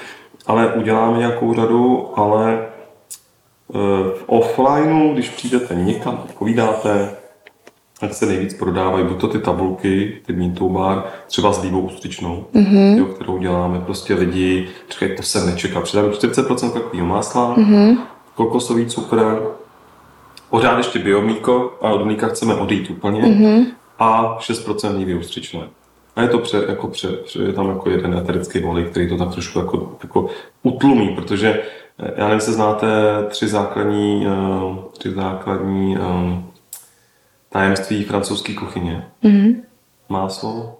Ale uděláme nějakou řadu, ale v offlineu, když přijdete někam, povídáte, tak se nejvíc prodávají buď to ty tabulky, ty Mintou bar, třeba s dívou ústřičnou, mm-hmm. jo, kterou děláme. Prostě lidi říkají, to se nečeká. Přidáme 40% takového másla, mm-hmm. kokosový cukr, pořád ještě biomíko a od mlíka chceme odejít úplně mm-hmm. a 6% dívy ústřičné. A je to pře, jako pře, pře, je tam jako jeden eterický olej, který to tak trošku jako, jako utlumí, protože eh, já nevím, se znáte tři základní, uh, tři základní um, tajemství francouzské kuchyně. Mm-hmm. Máslo,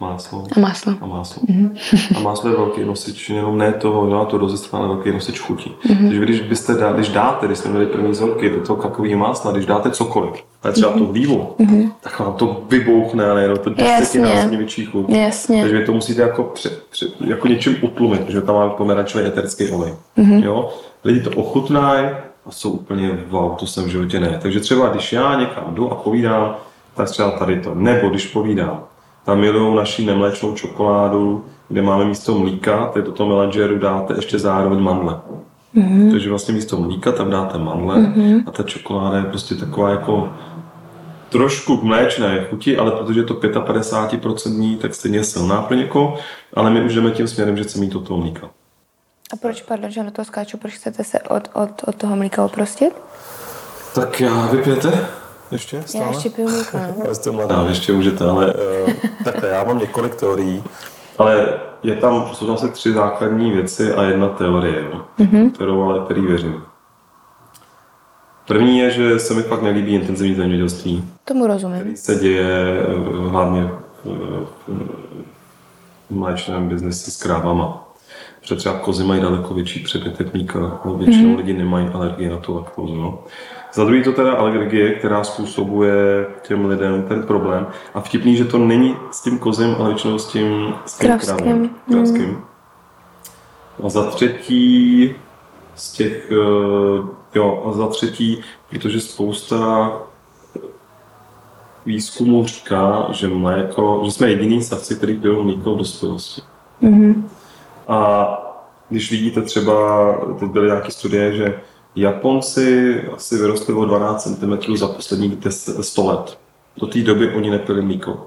Máslo. A máslo. A máslo. Mm-hmm. A máslo je velký nosič, jenom ne toho, jo, to rozestrá, ale velký nosič chutí. Mm-hmm. Takže když byste dá, když dáte, když jsme měli první zhorky do toho kakového másla, když dáte cokoliv, ale třeba mm-hmm. to vývo, mm-hmm. tak vám to vybouchne, ale jenom to desetinásobně větší chuť. Jasně. Takže vy to musíte jako, pře, pře, jako něčím utlumit, protože tam máme pomerančový eterický olej. Mm-hmm. Jo? Lidi to ochutnají a jsou úplně wow, to jsem v životě ne. Takže třeba když já někam jdu a povídám, tak třeba tady to. Nebo když povídám, tam milují naší nemléčnou čokoládu, kde máme místo mlíka, teď do toho melangeru dáte ještě zároveň mandle. Mm-hmm. Takže vlastně místo mlíka tam dáte mandle mm-hmm. a ta čokoláda je prostě taková jako trošku mléčné chuti, ale protože je to 55% tak stejně silná pro někoho, ale my už jdeme tím směrem, že chceme mít do toho mlíka. A proč, pardon, že na to skáču, proč chcete se od, od, od toho mlíka oprostit? Tak já vypijete? Ještě? Stále? Já ještě piju mlíko, no. Já jste mladá, ještě můžete, ale uh, takhle, já mám několik teorií, ale je tam, jsou tam se tři základní věci a jedna teorie, no, mm-hmm. kterou ale který věřím. První je, že se mi fakt nelíbí intenzivní zemědělství. Tomu rozumím. Který se děje uh, hlavně v, v mléčném biznesi s krávama. Protože třeba kozy mají daleko větší přebytek mlíka, většinou mm-hmm. lidi nemají alergii na tu laktózu. No. Za druhý to teda alergie, která způsobuje těm lidem ten problém. A vtipný, že to není s tím kozem, ale většinou s tím, s tím kravským. kravským. A za třetí z těch, eh, jo, a za třetí, protože spousta výzkumu říká, že mléko, že jsme jediný savci, který pijou mléko v dospělosti. Mm-hmm. A když vidíte třeba, teď byly nějaké studie, že Japonci asi vyrostli o 12 cm za posledních 100 let. Do té doby oni nepili mlíko.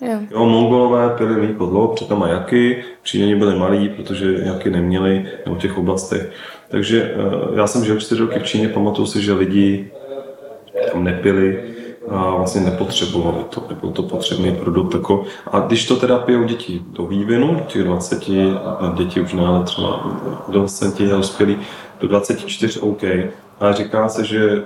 Jo. jo, Mongolové pili mlíko dlouho, přitom a jaky, Číňani byli malí, protože jaky neměli v těch oblastech. Takže eh, já jsem žil čtyři roky v Číně, pamatuju si, že lidi tam nepili a vlastně nepotřebovali to, nebyl to potřebný produkt. Jako, a když to teda pijou děti do vývinu, těch 20, děti už ne, ale třeba 20 a dospělí, do 24 OK, ale říká se, že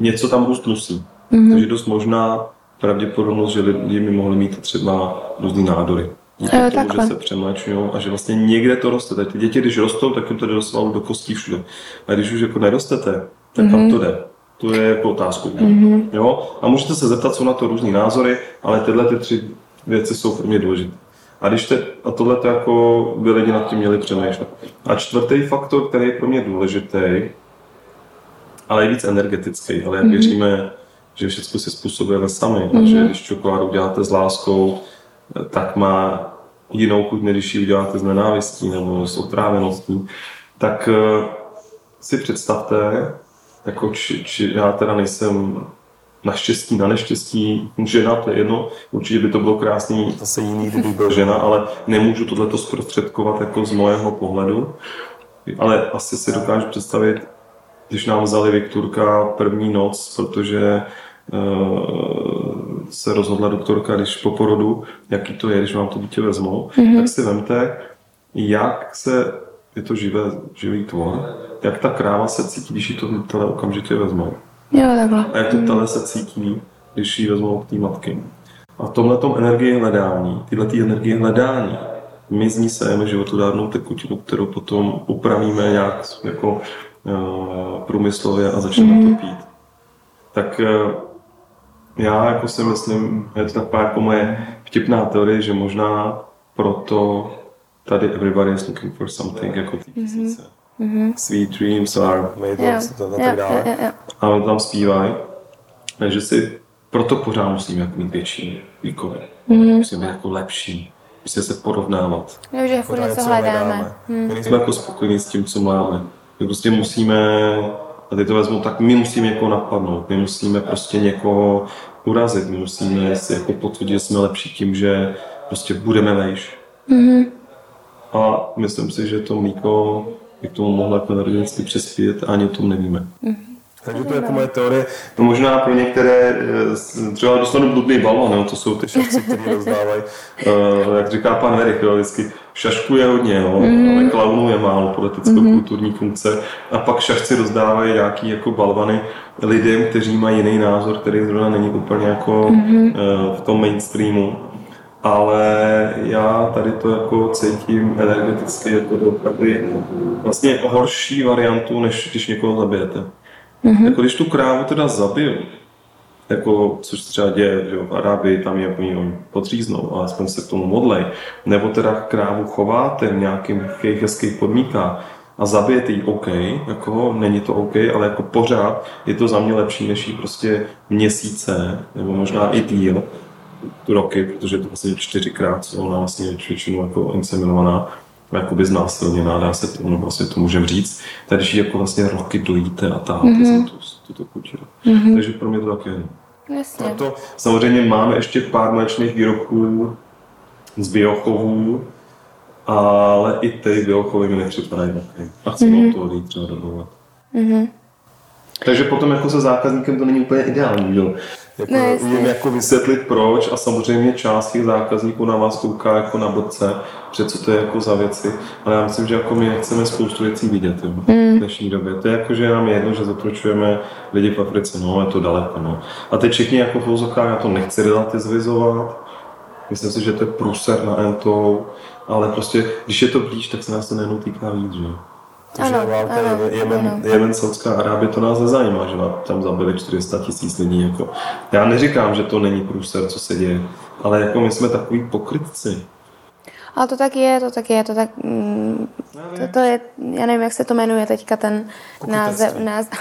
něco tam růst musí. Mm-hmm. Takže dost možná pravděpodobnost, že lidi by mohli mít třeba různý nádory. Jo, tomu, že se přemlačují a že vlastně někde to roste. Tak ty děti, když rostou, tak jim to jde do kostí všude. A když už jako nerostete, tak mm-hmm. kam mhm. to jde? To je jako otázku. Mm-hmm. Jo? A můžete se zeptat, jsou na to různý názory, ale tyhle ty tři věci jsou pro mě důležité. A, když te, a tohle to jako by lidi nad tím měli přemýšlet. A čtvrtý faktor, který je pro mě důležitý, ale je víc energetický, ale jak mm-hmm. věříme, že všechno si způsobujeme sami mm-hmm. a že mhm. když čokoládu děláte s láskou, tak má jinou chuť, než když ji uděláte s nenávistí nebo s otráveností, tak uh, si představte, jako či, či já teda nejsem naštěstí, na neštěstí žena, to je jedno, určitě by to bylo krásný, zase jiný, kdyby byl žena, ale nemůžu tohleto zprostředkovat jako z mojeho pohledu. Ale asi si dokážu představit, když nám vzali Viktorka první noc, protože uh, se rozhodla doktorka, když po porodu, jaký to je, když vám to dítě vezmou, mm-hmm. tak si vemte, jak se, je to živé, živý tvor, jak ta kráva se cítí, když ji to okamžitě vezmou. Jo, takhle. A jak to tele se cítí, když ji vezmou k té matky. A v tomhle energie hledání, tyhle ty energie hledání, my z ní sejeme životodárnou tekutinu, kterou potom upravíme nějak jako uh, průmyslově a začneme mm. to pít. Tak uh, já jako si myslím, je to taková jako moje vtipná teorie, že možná proto tady everybody is looking for something jako ty tisíce. Mm-hmm mm-hmm. Sweet Dreams are made yeah. of a tak dále. Yeah, yeah, yeah. A on tam zpívají, takže si proto pořád musíme jako mít větší výkony. Mm-hmm. Musíme být jako lepší, musíme se porovnávat. Jo, že furt něco hledáme. Hmm. My nejsme jako spokojení s tím, co máme. My prostě musíme, a teď to vezmu, tak my musíme někoho napadnout, my musíme prostě někoho urazit. My musíme si jako potvrdit, že jsme lepší tím, že prostě budeme vejš. Mhm. A myslím si, že to mlíko by k tomu mohlo jako energeticky přispět a ani o tom nevíme. Takže to je jako moje teorie. To možná pro některé eh, třeba dostanu bludný balon, jo, to jsou ty šašci, které rozdávají. Uh, jak říká pan Verich, jo, vždycky šašku je hodně, jo, mm. ale klaunů je málo, politicko-kulturní funkce. A pak šašci rozdávají nějaký jako balvany lidem, kteří mají jiný názor, který zrovna není úplně jako mm. uh, v tom mainstreamu ale já tady to jako cítím energeticky jako opravdu vlastně horší variantu, než když někoho zabijete. Mm-hmm. Jako když tu krávu teda zabiju, jako, což třeba děje, že v Arábii tam je oni podříznou, ale aspoň se k tomu modlej, nebo teda krávu chováte v nějakých hezkých podmínkách a zabijete ji OK, jako není to OK, ale jako pořád je to za mě lepší, než jí prostě měsíce, nebo možná i díl, roky, protože je to vlastně čtyřikrát, co ona vlastně většinou jako inseminovaná, jakoby znásilněná, dá se to, no vlastně to můžeme říct. Tady, jako vlastně roky dojíte a táháte mm-hmm. tu, tuto kutinu. Mm-hmm. Takže pro mě to také je. Jasně. Proto samozřejmě máme ještě pár mléčných výrobků z biochovů, ale i ty biochovy mi nepřipadají taky. A chci mm-hmm. to lidi třeba dobovat. Mm-hmm. Takže potom jako se zákazníkem to není úplně ideální, jo. Jako no, jim jako vysvětlit proč a samozřejmě část těch zákazníků na vás kouká jako na blbce, před co to je jako za věci, ale já myslím, že jako my chceme spoustu věcí vidět jo, mm. v dnešní době. To je jako, že nám jedno, že zatročujeme lidi v Africe, no, je to daleko, no. A teď všichni jako v já to nechci relativizovat, myslím si, že to je průser na ento, ale prostě, když je to blíž, tak se nás to nejenom týká víc, že? Ano, válka ano, Jemen, ano. Jemen, Saudská Arábie, to nás nezajímá, že tam zabili 400 tisíc lidí. Jako. Já neříkám, že to není průser, co se děje, ale jako my jsme takový pokrytci. Ale to tak je, to tak je, to tak... Mm, to, to je, já nevím, jak se to jmenuje teďka ten název, název,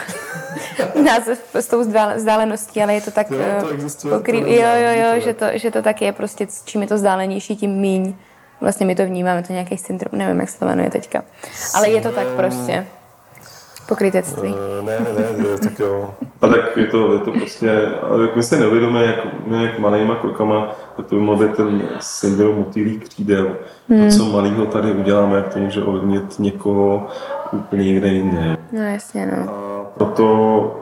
název s tou vzdáleností, ale je to tak... Jo, to existuje. Pokrý, jo, jo, jo, že to, že to tak je prostě, čím je to vzdálenější, tím míň. Vlastně my to vnímáme, to nějaký syndrom, nevím, jak se to jmenuje teďka. Ale je to tak prostě. Pokrytectví. Uh, ne, ne, ne, tak jo. A tak je to, je to prostě, ale my se neuvědomíme, jak, jak malýma krokama, tak to by ten syndrom motýlých křídel. Hmm. To, co malýho tady uděláme, jak to může ovlivnit někoho úplně někde jinde. No jasně, no. A proto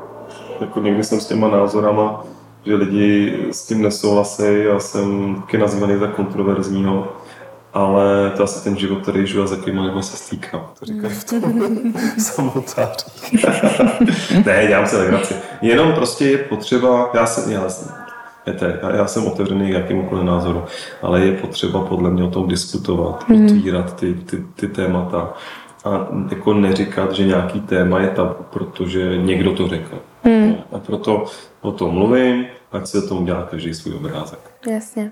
jako někdy jsem s těma názorama, že lidi s tím nesouhlasí a jsem taky nazvaný za kontroverzního ale to asi ten život, který žiju a za jakýma lidmi se stýkám, to říkají v tom samotáři. ne, dělám se legraci. Jenom prostě je potřeba, já jsem, já, Víte, já, já jsem otevřený k jakémukoliv názoru, ale je potřeba podle mě o tom diskutovat, mm. otvírat ty, ty, ty témata a jako neříkat, že nějaký téma je tabu, protože někdo to řekl. Mm. A proto o tom mluvím, ať se o tom dělá každý svůj obrázek. Jasně.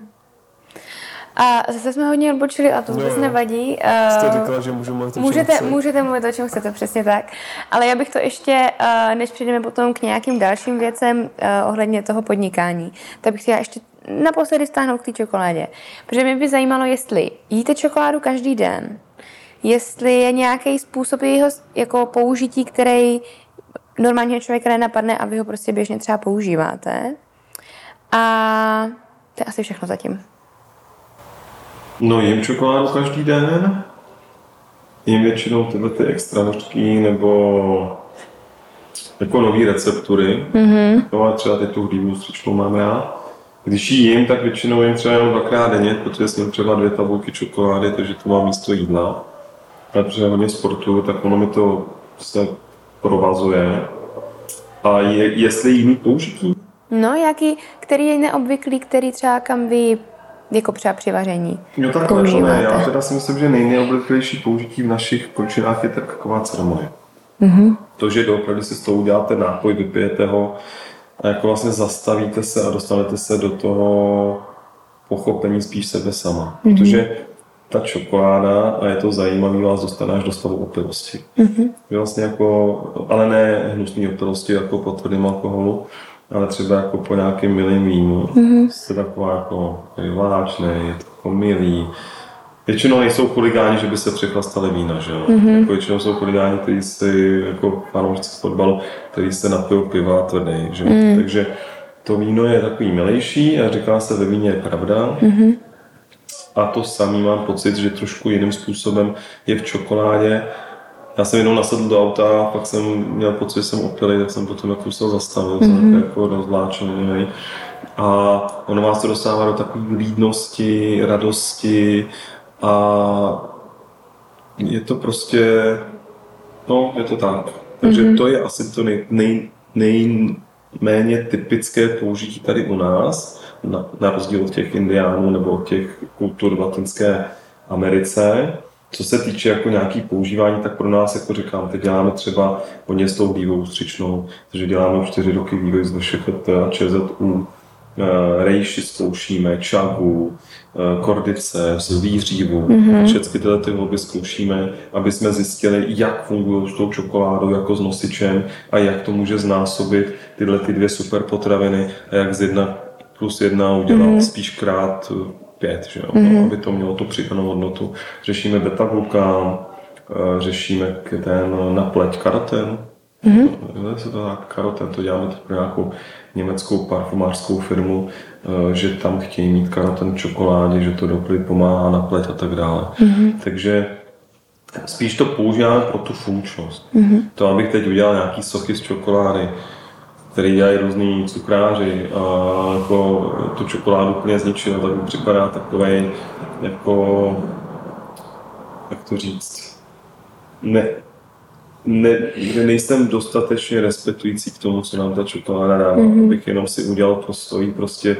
A zase jsme hodně odbočili a to vůbec no, nevadí. Jste eh, říkala, že můžu mluvit můžete, můžete mluvit o čem chcete, přesně tak. Ale já bych to ještě, eh, než přijdeme potom k nějakým dalším věcem eh, ohledně toho podnikání, tak bych chtěla ještě naposledy stáhnout k té čokoládě. Protože mě by zajímalo, jestli jíte čokoládu každý den, jestli je nějaký způsob jejího jako použití, který normálně člověka nenapadne a vy ho prostě běžně třeba používáte. A to je asi všechno zatím. No jim čokoládu každý den. Jim většinou tyhle ty extra vlhký nebo jako nový receptury. Mm-hmm. No a třeba ty tu hlívu s mám rád. Když ji jim, tak většinou jim třeba jenom dvakrát denně, protože jsem třeba dvě tabulky čokolády, takže to má místo jídla. A protože hodně sportu, tak ono mi to se provazuje. A je, jestli jiný použití? No, jaký, který je neobvyklý, který třeba kam vy jako třeba při vaření Jo, tak používáte? Ne. Já teda si myslím, že nejneobvyklejší použití v našich končinách je taková ceremonie. Mm-hmm. To, že doopravdy si s tou uděláte nápoj, vypijete ho a jako vlastně zastavíte se a dostanete se do toho pochopení spíš sebe sama. Mm-hmm. Protože ta čokoláda, a je to zajímavý, vás dostane až do stavu opilosti. Mm-hmm. Vlastně jako, ale ne hnusný opilosti jako po tvrdém alkoholu, ale třeba jako po nějakém milém vínu mm-hmm. jste taková jako vláčný, je to jako milý. Většinou nejsou chuligáni, že by se přechlastali vína, že jo? Mm-hmm. Jako většinou jsou chuligáni, kteří si, jako fanoušci z fotbalu, kteří se napijou piva tvrdý, že mm. Takže to víno je takový milejší a říká se ve víně je pravda. Mm-hmm. A to samý mám pocit, že trošku jiným způsobem je v čokoládě. Já jsem jenom nasedl do auta, pak jsem měl pocit, že jsem opilý, tak jsem potom jako musel zastavil, mm-hmm. jsem jako rozvláčený. A ono vás to dostává do takové lídnosti, radosti a je to prostě, no je to tak. Takže mm-hmm. to je asi to nej, nej, nejméně typické použití tady u nás, na, na rozdíl od těch indiánů nebo od těch kultur v Latinské Americe. Co se týče jako nějaký používání, tak pro nás, jako říkám, teď děláme třeba hodně s tou vývou střičnou, takže děláme čtyři roky vývoj z VŠHT a ČZU, Eh, rejši zkoušíme, čagu, eh, kordice, zvířívu, mm-hmm. všechny tyhle ty volby zkoušíme, aby jsme zjistili, jak fungují s tou čokoládou jako s nosičem a jak to může znásobit tyhle ty dvě super potraviny a jak z jedna plus jedna udělat mm-hmm. spíš krát pět, že jo? Mm-hmm. Aby to mělo tu přidanou hodnotu. Řešíme beta-glukán, eh, řešíme ten na pleť karoten, Mm-hmm. se to tak karoten, to děláme pro nějakou německou parfumářskou firmu, eh, že tam chtějí mít karoten v čokoládě, že to doplně pomáhá na pleť a tak dále. Mm-hmm. Takže spíš to používáme pro tu funkčnost. Mm-hmm. To, abych teď udělal nějaký sochy z čokolády, který dělají různý cukráři a jako tu čokoládu úplně zničil, tak mi připadá takový jako, jak to říct, ne, ne, nejsem dostatečně respektující k tomu, co nám ta čokoláda dává, mm-hmm. abych jenom si udělal pro svojí prostě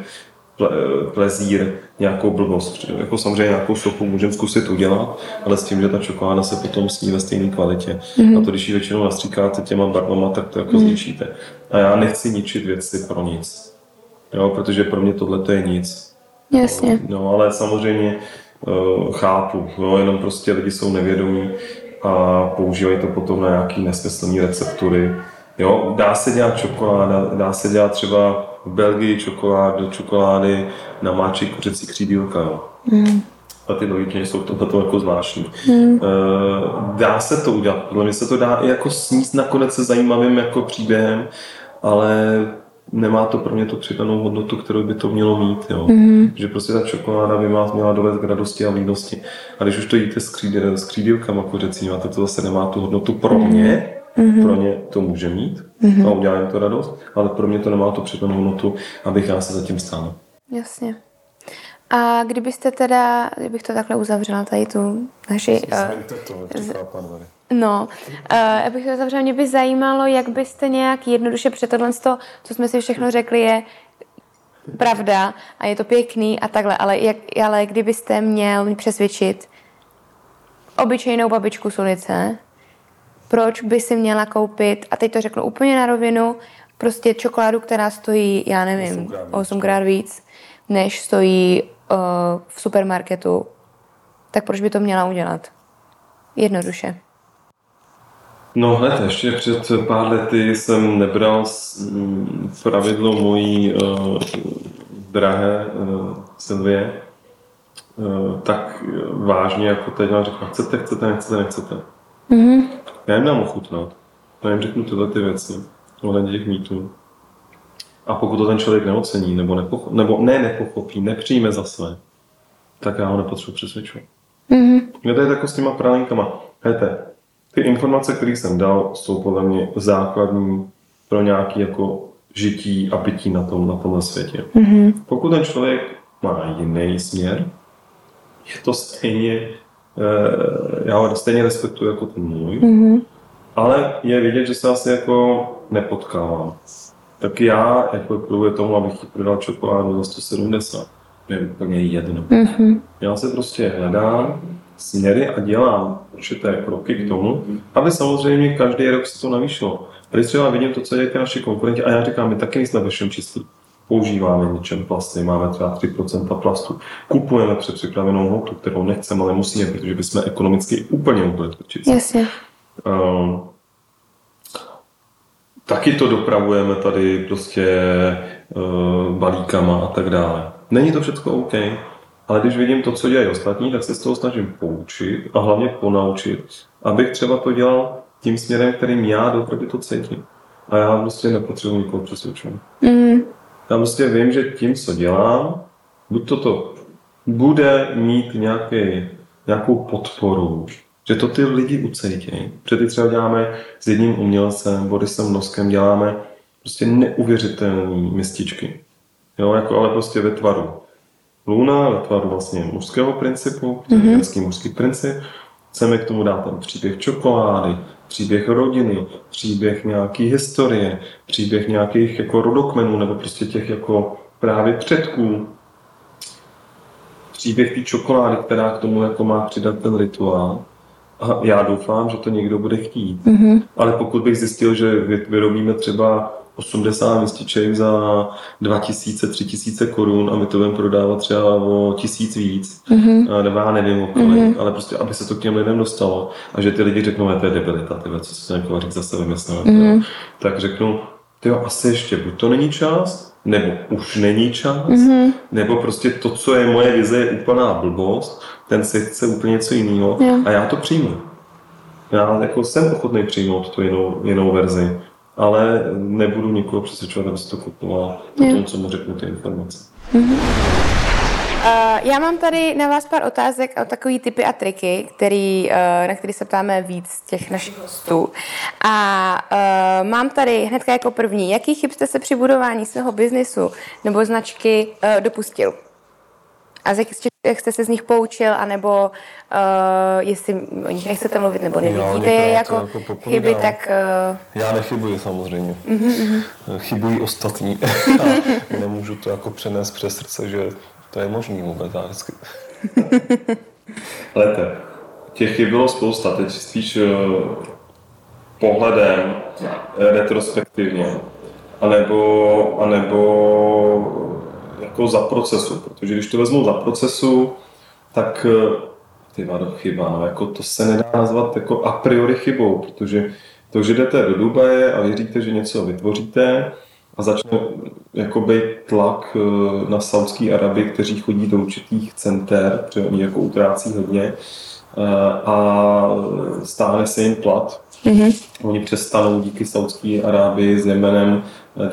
ple, plezír nějakou blbost. Jako samozřejmě nějakou sochu můžeme zkusit udělat, ale s tím, že ta čokoláda se potom sní ve stejné kvalitě. Mm-hmm. A to, když ji většinou nastříkáte těma barvama, tak to jako mm-hmm. zničíte. A já nechci ničit věci pro nic. Jo, protože pro mě tohle to je nic. Jasně. No, ale samozřejmě uh, chápu, jo, jenom prostě lidi jsou nevědomí a používají to potom na nějaký nesmyslný receptury. Jo, dá se dělat čokoláda, dá se dělat třeba v Belgii čokoládu, čokolády na máček kuřecí křídílka, jo. Mm. A ty logiky jsou to tomhle jako zvláštní. Mm. Dá se to udělat, podle mě se to dá i jako sníst nakonec se zajímavým jako příběhem, ale nemá to pro mě tu přidanou hodnotu, kterou by to mělo mít. Jo. Mm-hmm. Že prostě ta čokoláda by vás měla dovést k radosti a línosti. A když už to jíte s, křídě, s křídivkama kuřecíma, tak to zase nemá tu hodnotu pro mm-hmm. mě. Mm-hmm. Pro ně to může mít mm-hmm. a udělá jim to radost, ale pro mě to nemá tu přidanou hodnotu, abych já se zatím stál. Jasně. A kdybyste teda, kdybych to takhle uzavřela, tady tu naši... Uh, no, uh, já bych to uzavřela, mě by zajímalo, jak byste nějak jednoduše před tohle, co jsme si všechno řekli, je pravda a je to pěkný a takhle, ale, jak, ale kdybyste měl přesvědčit obyčejnou babičku z ulice, proč by si měla koupit, a teď to řeknu úplně na rovinu, prostě čokoládu, která stojí, já nevím, 8 krát víc, než stojí uh, v supermarketu, tak proč by to měla udělat? Jednoduše. No hned, ještě před pár lety jsem nebral pravidlo mojí uh, drahé uh, Silvie uh, tak vážně, jako teď vám řekla, chcete, chcete, nechcete, nechcete. Mm-hmm. Já jim dám ochutnat. Já jim řeknu tyhle ty věci ohledně těch mýtů. A pokud to ten člověk neocení, nebo, nepocho- nebo ne nepochopí, nepřijme za své, tak já ho nepotřebuji přesvědčovat. Mm-hmm. Je to je jako s těma prálenkama. Hejte, ty informace, které jsem dal, jsou podle mě základní pro nějaký jako žití a pití na, tom, na tomhle světě. Mm-hmm. Pokud ten člověk má jiný směr, je to stejně, eh, já ho stejně respektuji jako ten můj, mm-hmm. ale je vidět, že se asi jako nepotkávám tak já jako kvůli tomu, abych ti prodal čokoládu za 170, je úplně jedno. Mm-hmm. Já se prostě hledám směry a dělám určité kroky k tomu, aby samozřejmě každý rok se to navýšilo. Tady třeba vidím to, co dělají naši konkurenti a já říkám, my taky nejsme ve všem čistí. Používáme něčem plasty, máme třeba 3% plastu, kupujeme předpřipravenou hmotu, kterou nechceme, ale musíme, protože bychom ekonomicky úplně mohli točit. Jasně. Um, taky to dopravujeme tady prostě uh, balíkama a tak dále. Není to všechno OK, ale když vidím to, co dělají ostatní, tak se z toho snažím poučit a hlavně ponaučit, abych třeba to dělal tím směrem, kterým já doopravdy to cítím. A já prostě nepotřebuji nikoho přesvědčovat. Mm. Já prostě vím, že tím, co dělám, buď to, to bude mít nějaký, nějakou podporu, že to ty lidi ucejtějí. Protože ty třeba děláme s jedním umělcem, Borisem Noskem, děláme prostě neuvěřitelné mističky. Jo, jako ale prostě ve tvaru. Luna ve tvaru vlastně mužského principu, mm-hmm. mužský princip. Chceme k tomu dát ten příběh čokolády, příběh rodiny, příběh nějaký historie, příběh nějakých jako rodokmenů nebo prostě těch jako právě předků. Příběh té čokolády, která k tomu jako má přidat ten rituál. A já doufám, že to někdo bude chtít. Mm-hmm. Ale pokud bych zjistil, že vyrobíme třeba 80 mističek za 2000, 3000 korun a my to budeme prodávat třeba o tisíc víc, mm-hmm. nebo já nevím o kolik, mm-hmm. ale prostě, aby se to k těm lidem dostalo a že ty lidi řeknou, že to je debilita, tyhle, co se jako říct zase vymyslel, mm-hmm. tak řeknu, ty asi ještě buď to není čas, nebo už není čas, mm-hmm. nebo prostě to, co je moje vize, je úplná blbost, ten si chce úplně něco jiného yeah. a já to přijmu. Já jako jsem ochotný přijmout tu jinou, jinou verzi ale nebudu nikoho přesvědčovat, aby si to kupoval po tom, co mu řeknu ty informace. Mm-hmm. Uh, já mám tady na vás pár otázek o takový typy a triky, který, uh, na který se ptáme víc těch našich hostů. A uh, mám tady hnedka jako první, jaký chyb jste se při budování svého biznisu nebo značky dopustil? A z jakých jak jste se z nich poučil, anebo uh, jestli o nich nechcete mluvit, nebo nevidíte je jako, jako chyby, tak... Uh... Já nechybuji samozřejmě. Uh-huh, Chybují ostatní. a nemůžu to jako přenést přes srdce, že to je možný vůbec. Já vždycky... Lete, těch chyb bylo spousta, teď spíš uh, pohledem retrospektivně, anebo, anebo jako za procesu, protože když to vezmu za procesu, tak eh, ty vado chyba, no, jako to se nedá nazvat jako a priori chybou, protože to, že jdete do Dubaje a věříte, že něco vytvoříte a začne jako být tlak eh, na Saudské Araby, kteří chodí do určitých center, protože oni jako utrácí hodně eh, a stáhne se jim plat. Mm-hmm. Oni přestanou díky Saudské Arábii s Jemenem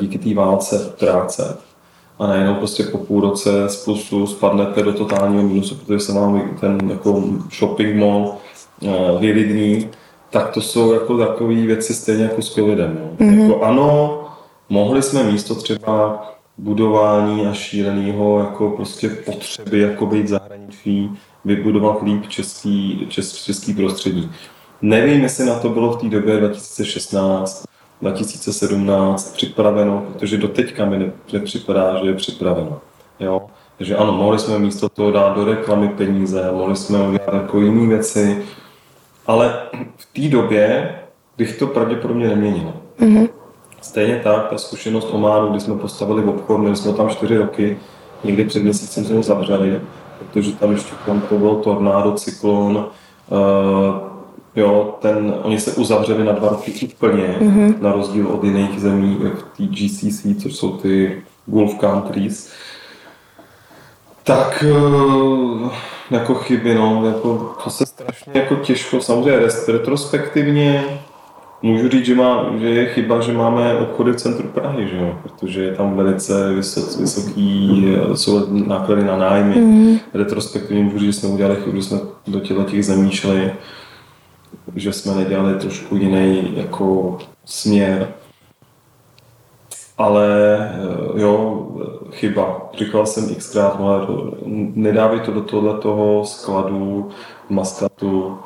díky té válce utrácet a najednou prostě po půl roce z plusu spadnete do totálního minusu, protože se vám ten jako shopping mall uh, vylidní, tak to jsou jako takové věci stejně jako s covidem. No. Mm-hmm. Jako ano, mohli jsme místo třeba budování a šíleného jako prostě potřeby jako být zahraničí, vybudovat líp český, čes, český prostředí. Nevím, jestli na to bylo v té době 2016, 2017 připraveno, protože do teďka mi nepřipadá, že je připraveno. Jo? Takže ano, mohli jsme místo toho dát do reklamy peníze, mohli jsme udělat jako jiné věci, ale v té době bych to pravděpodobně neměnil. Mm-hmm. Stejně tak, ta zkušenost Ománu, kdy jsme postavili obchod, měli jsme tam čtyři roky, někdy před měsícem jsme ho zavřeli, protože tam ještě to byl tornádo, cyklon, uh, Jo, ten, oni se uzavřeli na dva roky úplně, mm-hmm. na rozdíl od jiných zemí v té GCC, což jsou ty Gulf Countries. Tak eh, jako chyby, no, jako, to se strašně jako těžko, samozřejmě retrospektivně můžu říct, že, má, že je chyba, že máme obchody v centru Prahy, že jo? protože je tam velice vysok, vysoký, eh, jsou náklady na nájmy. Mm. Retrospektivně můžu říct, že jsme udělali chybu, že jsme do těchto těch zemí šli že jsme nedělali trošku jiný jako směr. Ale eh, jo, chyba. Říkal jsem xkrát, ale nedávej to do tohle toho skladu, maskatu,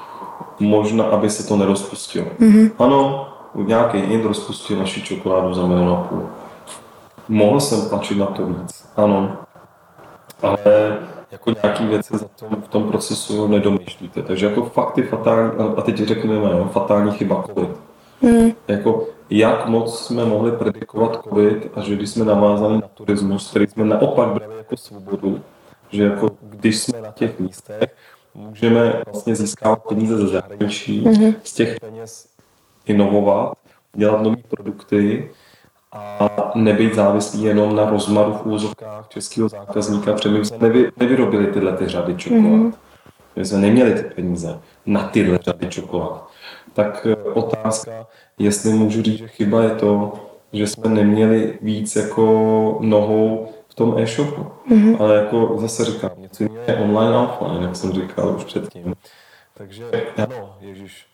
možná, aby se to nerozpustilo. Mm-hmm. Ano, nějaký jiný rozpustil naši čokoládu za milion a půl. Mohl jsem tlačit na to víc, ano. Ale jako nějaký věci za tom, v tom procesu nedomýšlíte. Takže jako fakt je fatální, a teď řekneme, jo, fatální chyba COVID. Mm. Jako jak moc jsme mohli predikovat COVID a že když jsme navázali na turismus, který jsme naopak brali jako svobodu, že jako když jsme na těch místech, můžeme vlastně získávat peníze ze zahraničí, mm-hmm. z těch peněz inovovat, dělat nové produkty, a nebýt závislý jenom na rozmaru v úzovkách českého zákazníka, protože my jsme nevy, nevyrobili tyhle ty řady čokolád. Mm-hmm. My jsme neměli ty peníze na tyhle řady čokolád. Tak e, otázka, jestli můžu říct, že chyba je to, že jsme neměli víc jako nohou v tom e-shopu. Mm-hmm. Ale jako zase říkám, něco je online a offline, jak jsem říkal už předtím. Takže ano, Ježíš,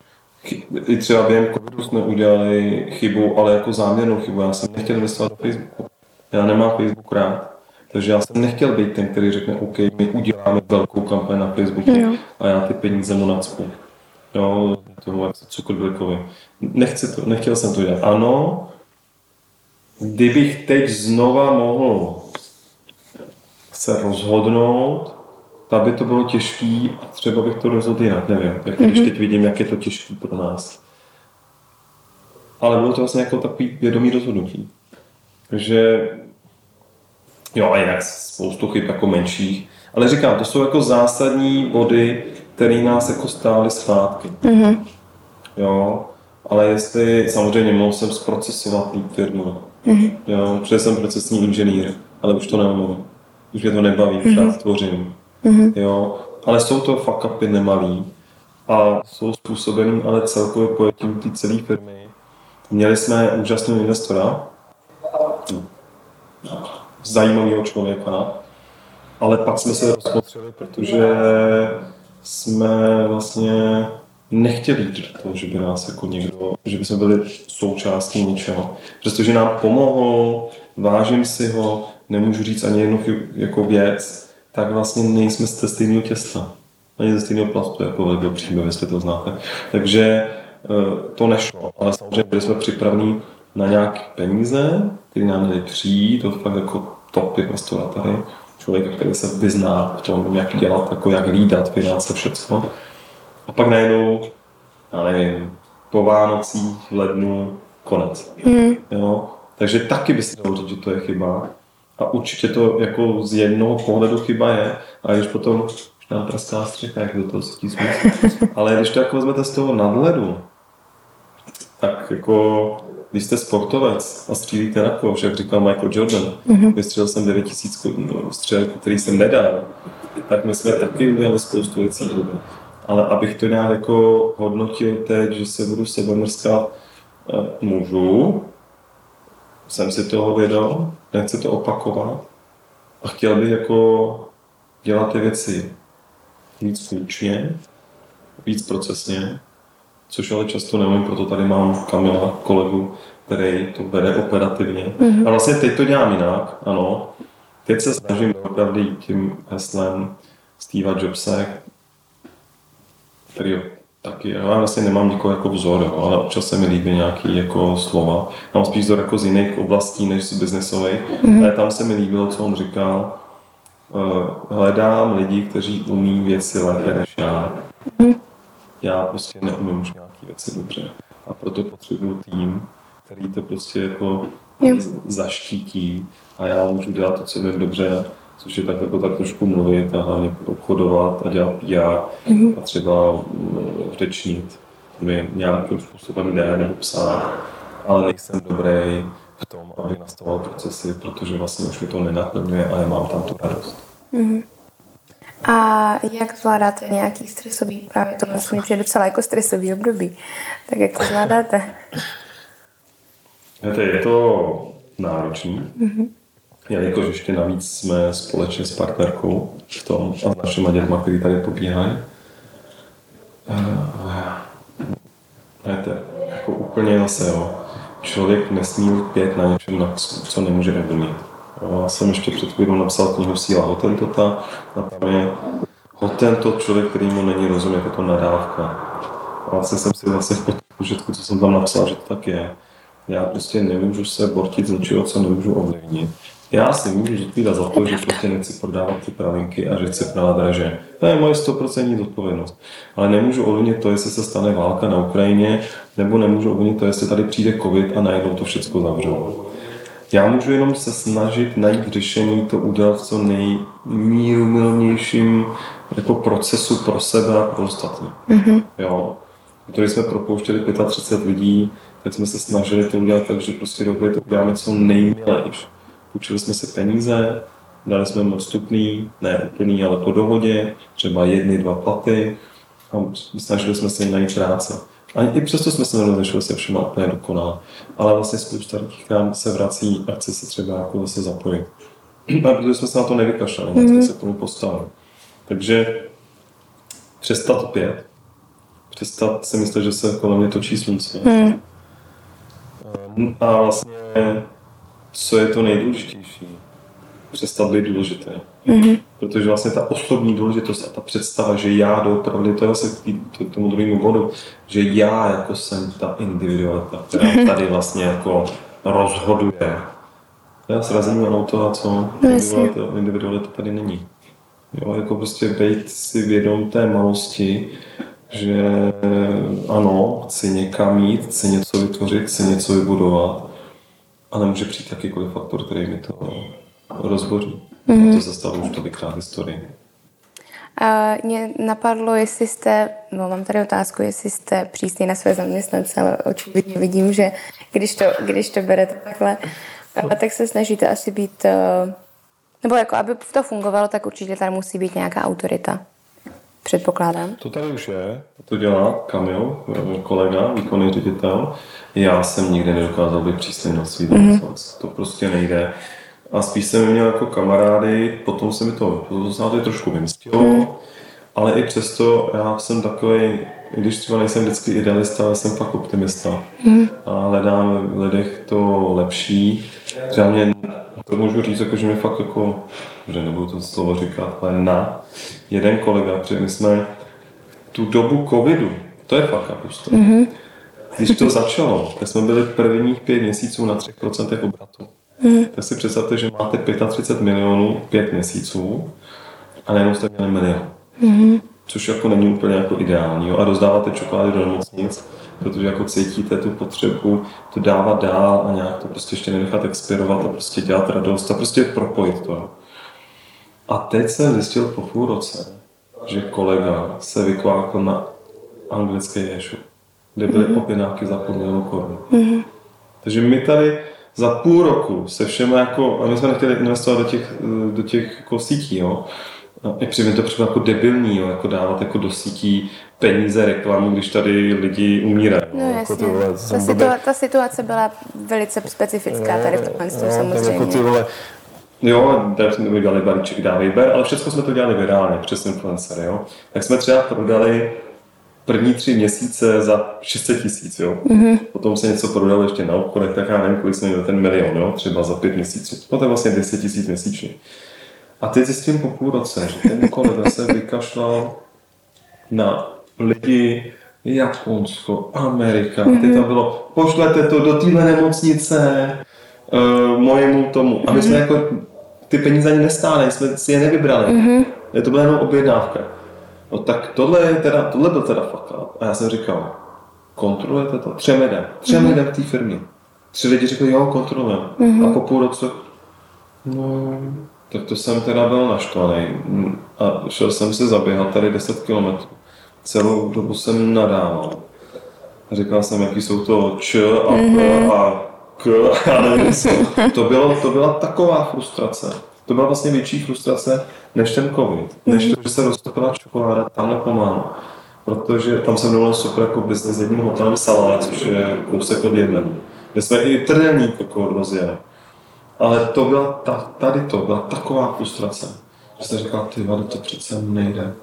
i třeba během covidu jsme udělali chybu, ale jako záměrnou chybu. Já jsem nechtěl investovat do Facebooku. Já nemám Facebook rád. Takže já jsem nechtěl být ten, který řekne, OK, my uděláme velkou kampaň na Facebooku jo. a já ty peníze mu nacpu. Jo, se cukrblikovi. Nechci to, nechtěl jsem to dělat. Ano, kdybych teď znova mohl se rozhodnout, tak by to bylo těžký a třeba bych to rozhodl jinak, nevím. Jak mm-hmm. když teď vidím, jak je to těžký pro nás. Ale bylo to vlastně jako takový vědomý rozhodnutí. Takže jo, a jinak spoustu chyb jako menších. Ale říkám, to jsou jako zásadní body, které nás jako stály zpátky. Mm-hmm. Jo, ale jestli, samozřejmě mohl jsem zprocesovat líp firmu. Mm-hmm. Jo, protože jsem procesní inženýr, ale už to nemám. Už mě to nebaví, mm-hmm. už tvořím. Mm-hmm. Jo, ale jsou to fuck upy nemalý a jsou způsobený ale celkově pojetím té celé firmy. Měli jsme úžasného investora, zajímavého člověka, ale pak jsme se rozpotřeli, protože jsme vlastně nechtěli jít toho, že by nás jako někdo, že by jsme byli součástí něčeho. Přestože nám pomohl, vážím si ho, nemůžu říct ani jednu jako věc, tak vlastně nejsme z stejného těsta. Ani ze stejného plastu, jako velkého příjmu, jestli to znáte. Takže eh, to nešlo, ale samozřejmě byli jsme připraveni na nějaké peníze, které nám měly přijít, to fakt jako top restaurátory, člověk, který se vyzná v tom, jak dělat, jako jak lídat finance, všechno. A pak najednou, já nevím, po Vánocích, v lednu, konec. Mm. Jo? Takže taky by se dalo říct, že to je chyba. A určitě to jako z jednoho pohledu chyba je. A když potom už nám praská střecha, jak do toho cítí smysl. Ale když to jako vezmete z toho nadhledu, tak jako když jste sportovec a střílíte na koš, jak říkal Michael Jordan, mm-hmm. vystřelil jsem 9000 no, střel, který jsem nedal, tak my jsme taky udělali spoustu věcí. Ale abych to nějak jako hodnotil teď, že se budu sebe mrskat, eh, můžu, jsem si toho vědom, nechci to opakovat a chtěl bych jako dělat ty věci víc funkčně, víc procesně, což ale často nevím, proto tady mám Kamila, kolegu, který to vede operativně. Mm-hmm. A vlastně teď to dělám jinak, ano. Teď se snažím opravdu tím heslem Steva Jobse, který taky, já vlastně nemám nikoho jako vzor, jo, ale občas se mi líbí nějaký jako slova. Mám spíš vzor jako z jiných oblastí než z biznesových, mm-hmm. ale tam se mi líbilo, co on říkal. Uh, hledám lidi, kteří umí věci lépe než já. Mm-hmm. Já prostě neumím už nějaké věci dobře. A proto potřebuju tým, který to prostě jako jo. zaštítí a já můžu dělat to, co vím dobře což je tak jako tak trošku mluvit a hlavně obchodovat a dělat PR mm-hmm. a třeba mm, řečnit mi nějakým způsobem jde nebo psát, ale nejsem dobrý v tom, aby nastavoval procesy, protože vlastně už mi to nenaplňuje a já mám tam tu radost. Mm-hmm. A jak zvládáte nějaký stresový, právě to vlastně je docela jako stresový období, tak jak to zvládáte? Je to náročný, mm-hmm jelikož ještě navíc jsme společně s partnerkou v tom a s našimi dětma, který tady pobíhají. Víte, jako úplně zase, jo. Člověk nesmí lpět na něčem, na co nemůže rozumět. Já jsem ještě před chvílí napsal knihu Síla Hotentota a tam je Hotentot člověk, který mu není rozumět, jako nadávka. A vlastně jsem si vlastně v podpořitku, co jsem tam napsal, že to tak je. Já prostě nemůžu se bortit z něčeho, co nemůžu ovlivnit. Já si můžu zodpovídat za to, že prostě nechci prodávat ty pravinky a že chci prodávat draže. To je moje 100% zodpovědnost. Ale nemůžu ovlivnit to, jestli se stane válka na Ukrajině, nebo nemůžu ovlivnit to, jestli tady přijde covid a najednou to všechno zavřou. Já můžu jenom se snažit najít řešení, to udělat v co nejmírumilovnějším jako procesu pro sebe a pro ostatní. Mm-hmm. Jo. Když jsme propouštěli 35 lidí, tak jsme se snažili to udělat tak, že prostě dobře to uděláme co nejmilejší půjčili jsme si peníze, dali jsme mu odstupný, ne úplný, ale po dohodě, třeba jedny, dva platy a snažili jsme se najít práce. A i přesto jsme se nerozlišili se všema úplně dokonale. Ale vlastně spousta lidí k nám se vrací a chce se třeba jako zase zapojit. A protože jsme se na to nevykašlali, mm-hmm. jsme se k tomu postavili. Takže přestat pět, přestat si myslet, že se kolem mě točí slunce. Mm. A vlastně, co je to nejdůležitější? Přestat být důležitý. Mm-hmm. Protože vlastně ta osobní důležitost a ta představa, že já doopravdy, to je zase k tomu druhému bodu, že já jako jsem ta individualita, která mm-hmm. tady vlastně jako rozhoduje. Já srazím jenom toho, co no, individualita, individualita tady není. Jo, jako prostě být si vědom té malosti, že ano, chci někam jít, chci něco vytvořit, chci něco vybudovat, ale může přijít jakýkoliv faktor, který mi to rozboří. Mm-hmm. A to zastavu už tolikrát historii. A mě napadlo, jestli jste, no mám tady otázku, jestli jste přísný na své zaměstnance, ale očividně vidím, že když to, když to berete takhle, tak se snažíte asi být, eh, nebo jako aby to fungovalo, tak určitě tady musí být nějaká autorita. Předpokládám. To tady už je, to dělá Kamil, kolega, výkonný ředitel. Já jsem nikdy nedokázal být přísný na svý mm-hmm. To prostě nejde. A spíš jsem měl jako kamarády, potom se mi to, potom se to trošku vymstilo, mm. ale i přesto já jsem takový, když třeba nejsem vždycky idealista, ale jsem fakt optimista. Mm. A hledám v lidech to lepší. Třeba mě, to můžu říct, jako, že mi fakt jako, že nebudu to slovo říkat, ale na, jeden kolega, protože my jsme tu dobu covidu, to je fakt kapusta. Mm-hmm. Když to začalo, tak jsme byli prvních pět měsíců na 3% obratu. Mm. Tak si představte, že máte 35 milionů pět měsíců a najednou jste měli milion. Mm. Což jako není úplně jako ideální. Jo? A rozdáváte čokolády do nemocnic, protože jako cítíte tu potřebu to dávat dál a nějak to prostě ještě nenechat expirovat a prostě dělat radost a prostě propojit to. A teď jsem zjistil po půl roce, že kolega se vykvákl na anglické ješu, kde byly mm-hmm. objednávky za půl milionu korun. Mm-hmm. Takže my tady za půl roku se všema jako, a my jsme nechtěli investovat do těch, do těch jako sítí, jo. I při to přišlo jako debilní, jo, jako dávat jako do sítí peníze, reklamu, když tady lidi umírají. No jasně. Jako ta, situa- ta situace byla velice specifická tady v no, samozřejmě. Jako ty vole, Jo, tak jsme udělali balíček dávej ber, ale všechno jsme to dělali virálně přes influencery, jo. Tak jsme třeba prodali první tři měsíce za 600 tisíc, jo. Mm-hmm. Potom se něco prodalo ještě na obchodech, tak já nevím, kolik jsme měli ten milion, jo, třeba za pět měsíců. Potom vlastně 10 tisíc měsíčně. A teď zjistím po půl roce, že ten kolega se vykašlal na lidi, Japonsko, Amerika, mm-hmm. teď tam bylo, pošlete to do téhle nemocnice, uh, mojemu tomu. A my mm-hmm. jsme jako ty peníze ani nestály, jsme si je nevybrali. Mm-hmm. To byla jenom objednávka. No tak tohle, je teda, tohle byl teda fakt. A já jsem říkal, kontrolujete to? Třem lidem. Třem mm-hmm. lidem v té firmě. Tři lidi řekli, jo, kontrolujeme. Mm-hmm. A po půl roce, no, tak to jsem teda byl naštvaný. A šel jsem si zaběhat tady 10 kilometrů. Celou dobu jsem nadával. Říkal jsem, jaký jsou to č a mm-hmm. a k, já nevím, to, bylo, to byla taková frustrace. To byla vlastně větší frustrace než ten covid, než to, že se roztopila čokoláda tamhle pomalu. Protože tam jsem dovolil super jako business s jedním hotelem Salát, což je kousek od jedného. Kde jsme i trdelník jako rozjeli. Ale to byla ta, tady to byla taková frustrace, že jsem říkal, ty vado, to přece nejde.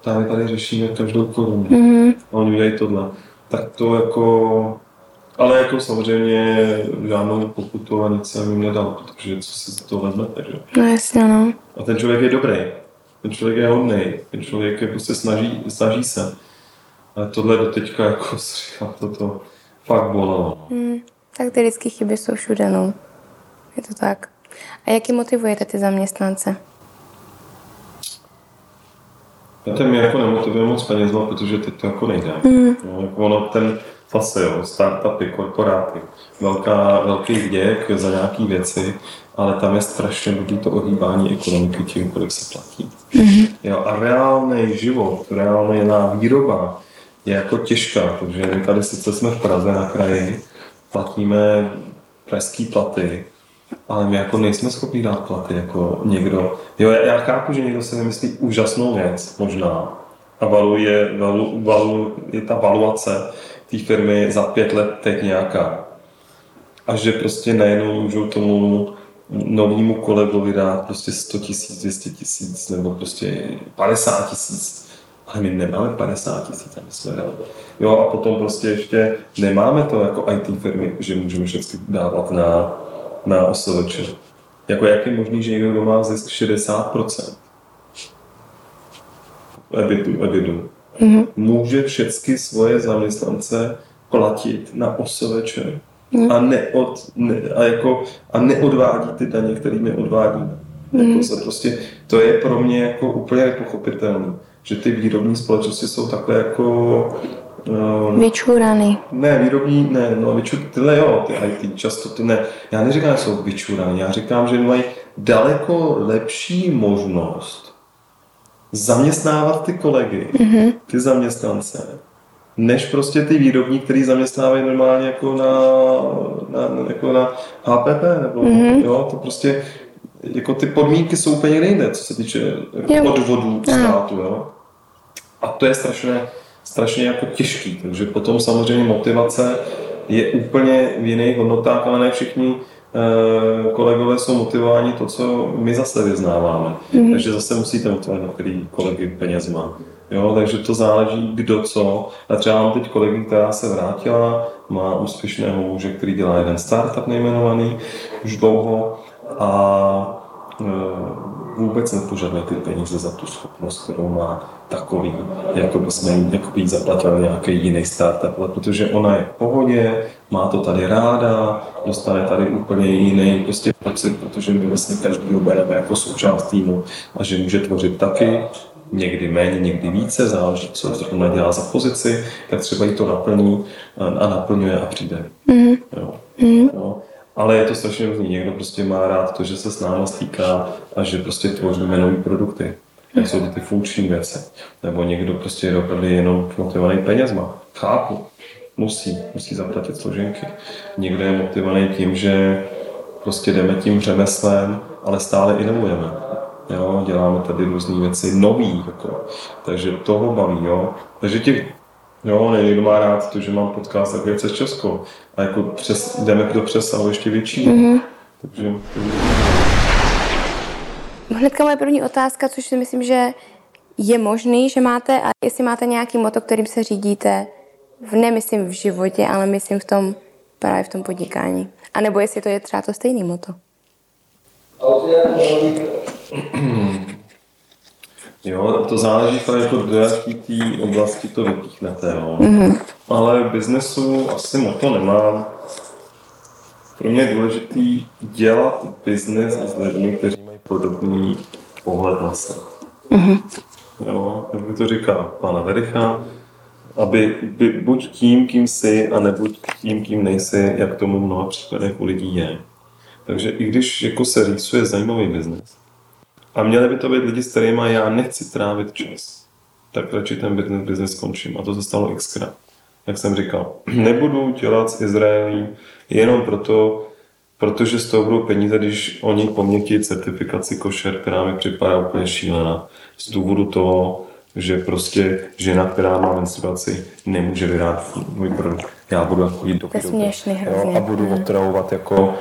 Tady tady řešíme každou korunu. Mm-hmm. A oni udělají tohle. Tak to jako ale jako samozřejmě žádnou pokutu a nic jsem jim nedal, protože co si to vezmete, že? No jasně, no. A ten člověk je dobrý. Ten člověk je hodný. Ten člověk je prostě snaží, snaží se. Ale tohle do teďka jako říkám, to fakt bolelo. Hmm, tak ty lidské chyby jsou všude, no. Je to tak. A jaký motivujete ty zaměstnance? Já ten mě jako nemotivuje moc peněz, protože teď to jako nejde. Mm. No, jako ono, ten, zase jo, startupy, korporáty, velká, velký vděk za nějaké věci, ale tam je strašně důležité to ohýbání ekonomiky tím, kolik se platí. Mm-hmm. Jo, a reálný život, reálná výroba je jako těžká, protože my tady sice jsme v Praze na kraji, platíme pražský platy, ale my jako nejsme schopni dát platy jako někdo. Jo, já, já chápu, že někdo si vymyslí úžasnou věc, možná, a valu je, valu, valu je ta valuace té firmy za pět let teď nějaká. A že prostě najednou můžou tomu novému kolegovi dát prostě 100 tisíc, 200 tisíc nebo prostě 50 tisíc. Ale my nemáme 50 tisíc, aby jsme dali. Jo a potom prostě ještě nemáme to jako IT firmy, že můžeme všechny dávat na, na OSVČ. Jako jak je možný, že někdo má zisk 60%? Ebitu, ebitu. Mm-hmm. Může všechny svoje zaměstnance platit na OSVČ mm. a, neod, ne, a, jako, a neodvádí ty daně, které my odvádíme. Mm. Jako se prostě, to je pro mě jako úplně nepochopitelné, že ty výrobní společnosti jsou takhle jako Uh, vyčuraný. Ne, výrobní, ne, no vyčur, tyhle jo, ty IT, často ty ne. Já neříkám, že jsou vyčuraný, já říkám, že mají daleko lepší možnost zaměstnávat ty kolegy, mm-hmm. ty zaměstnance, než prostě ty výrobní, který zaměstnávají normálně jako na, na, jako na HPP, nebo mm-hmm. jo, to prostě jako ty podmínky jsou úplně jinde, co se týče jako odvodů státu, jo. A to je strašně, strašně jako těžký, takže potom samozřejmě motivace je úplně v jiných hodnotách, ale ne všichni kolegové jsou motivováni to, co my zase vyznáváme. Mm-hmm. Takže zase musíte motivovat, na který kolegy peněz má. Jo, takže to záleží kdo co. A třeba mám teď kolegy, která se vrátila, má úspěšného muže, který dělá jeden startup nejmenovaný už dlouho a e, vůbec nepožaduje ty peníze za tu schopnost, kterou má takový, jako by jsme jim jako by zaplatili nějaký jiný startup, ale protože ona je v pohodě, má to tady ráda, dostane tady úplně jiný prostě pocit, protože my vlastně každý bereme jako součást týmu a že může tvořit taky, někdy méně, někdy více, záleží, co zrovna dělá za pozici, tak třeba jí to naplní a naplňuje a přijde. Mm. Jo. Mm. Jo. Ale je to strašně různý. Někdo prostě má rád to, že se s náma stýká a že prostě tvoříme nové produkty. Jsou to ty funkční věci. Nebo někdo prostě je opravdu jenom motivovaný penězma. Chápu. Musí. Musí zaplatit složenky. Někdo je motivovaný tím, že prostě jdeme tím řemeslem, ale stále inovujeme. Jo, děláme tady různé věci nový, jako. takže toho baví, jo. Takže těch Jo, někdo má rád to, že mám podcast jako přes Česko. A jako přes, jdeme do přesahu ještě větší. Mm-hmm. Takže, takže... Hnedka moje první otázka, což si myslím, že je možný, že máte, a jestli máte nějaký moto, kterým se řídíte, v, nemyslím v životě, ale myslím v tom, právě v tom podnikání. A nebo jestli to je třeba to stejný moto. Jo, to záleží to jako do jaký té oblasti to vypíchnete, jo. Mm-hmm. Ale v biznesu asi moto nemám. Pro mě je důležitý dělat biznes s lidmi, kteří mají podobný pohled na sebe. Mm-hmm. Jo, jak by to říká pana Vericha, aby by, buď tím, kým jsi, a nebuď tím, kým nejsi, jak tomu mnoha příkladech u lidí je. Takže i když jako se rýsuje zajímavý biznes, a měli by to být lidi, s kterými já nechci trávit čas, tak radši ten business, business skončím. A to se stalo xkrát. Jak jsem říkal, nebudu dělat s Izraelem jenom proto, protože z toho budou peníze, když oni po mně certifikaci košer, která mi připadá úplně šílená. Z důvodu toho, že prostě žena, která má menstruaci, nemůže vyrábět můj produkt. Já budu jako jít do to směšný, jo, a budu otravovat jako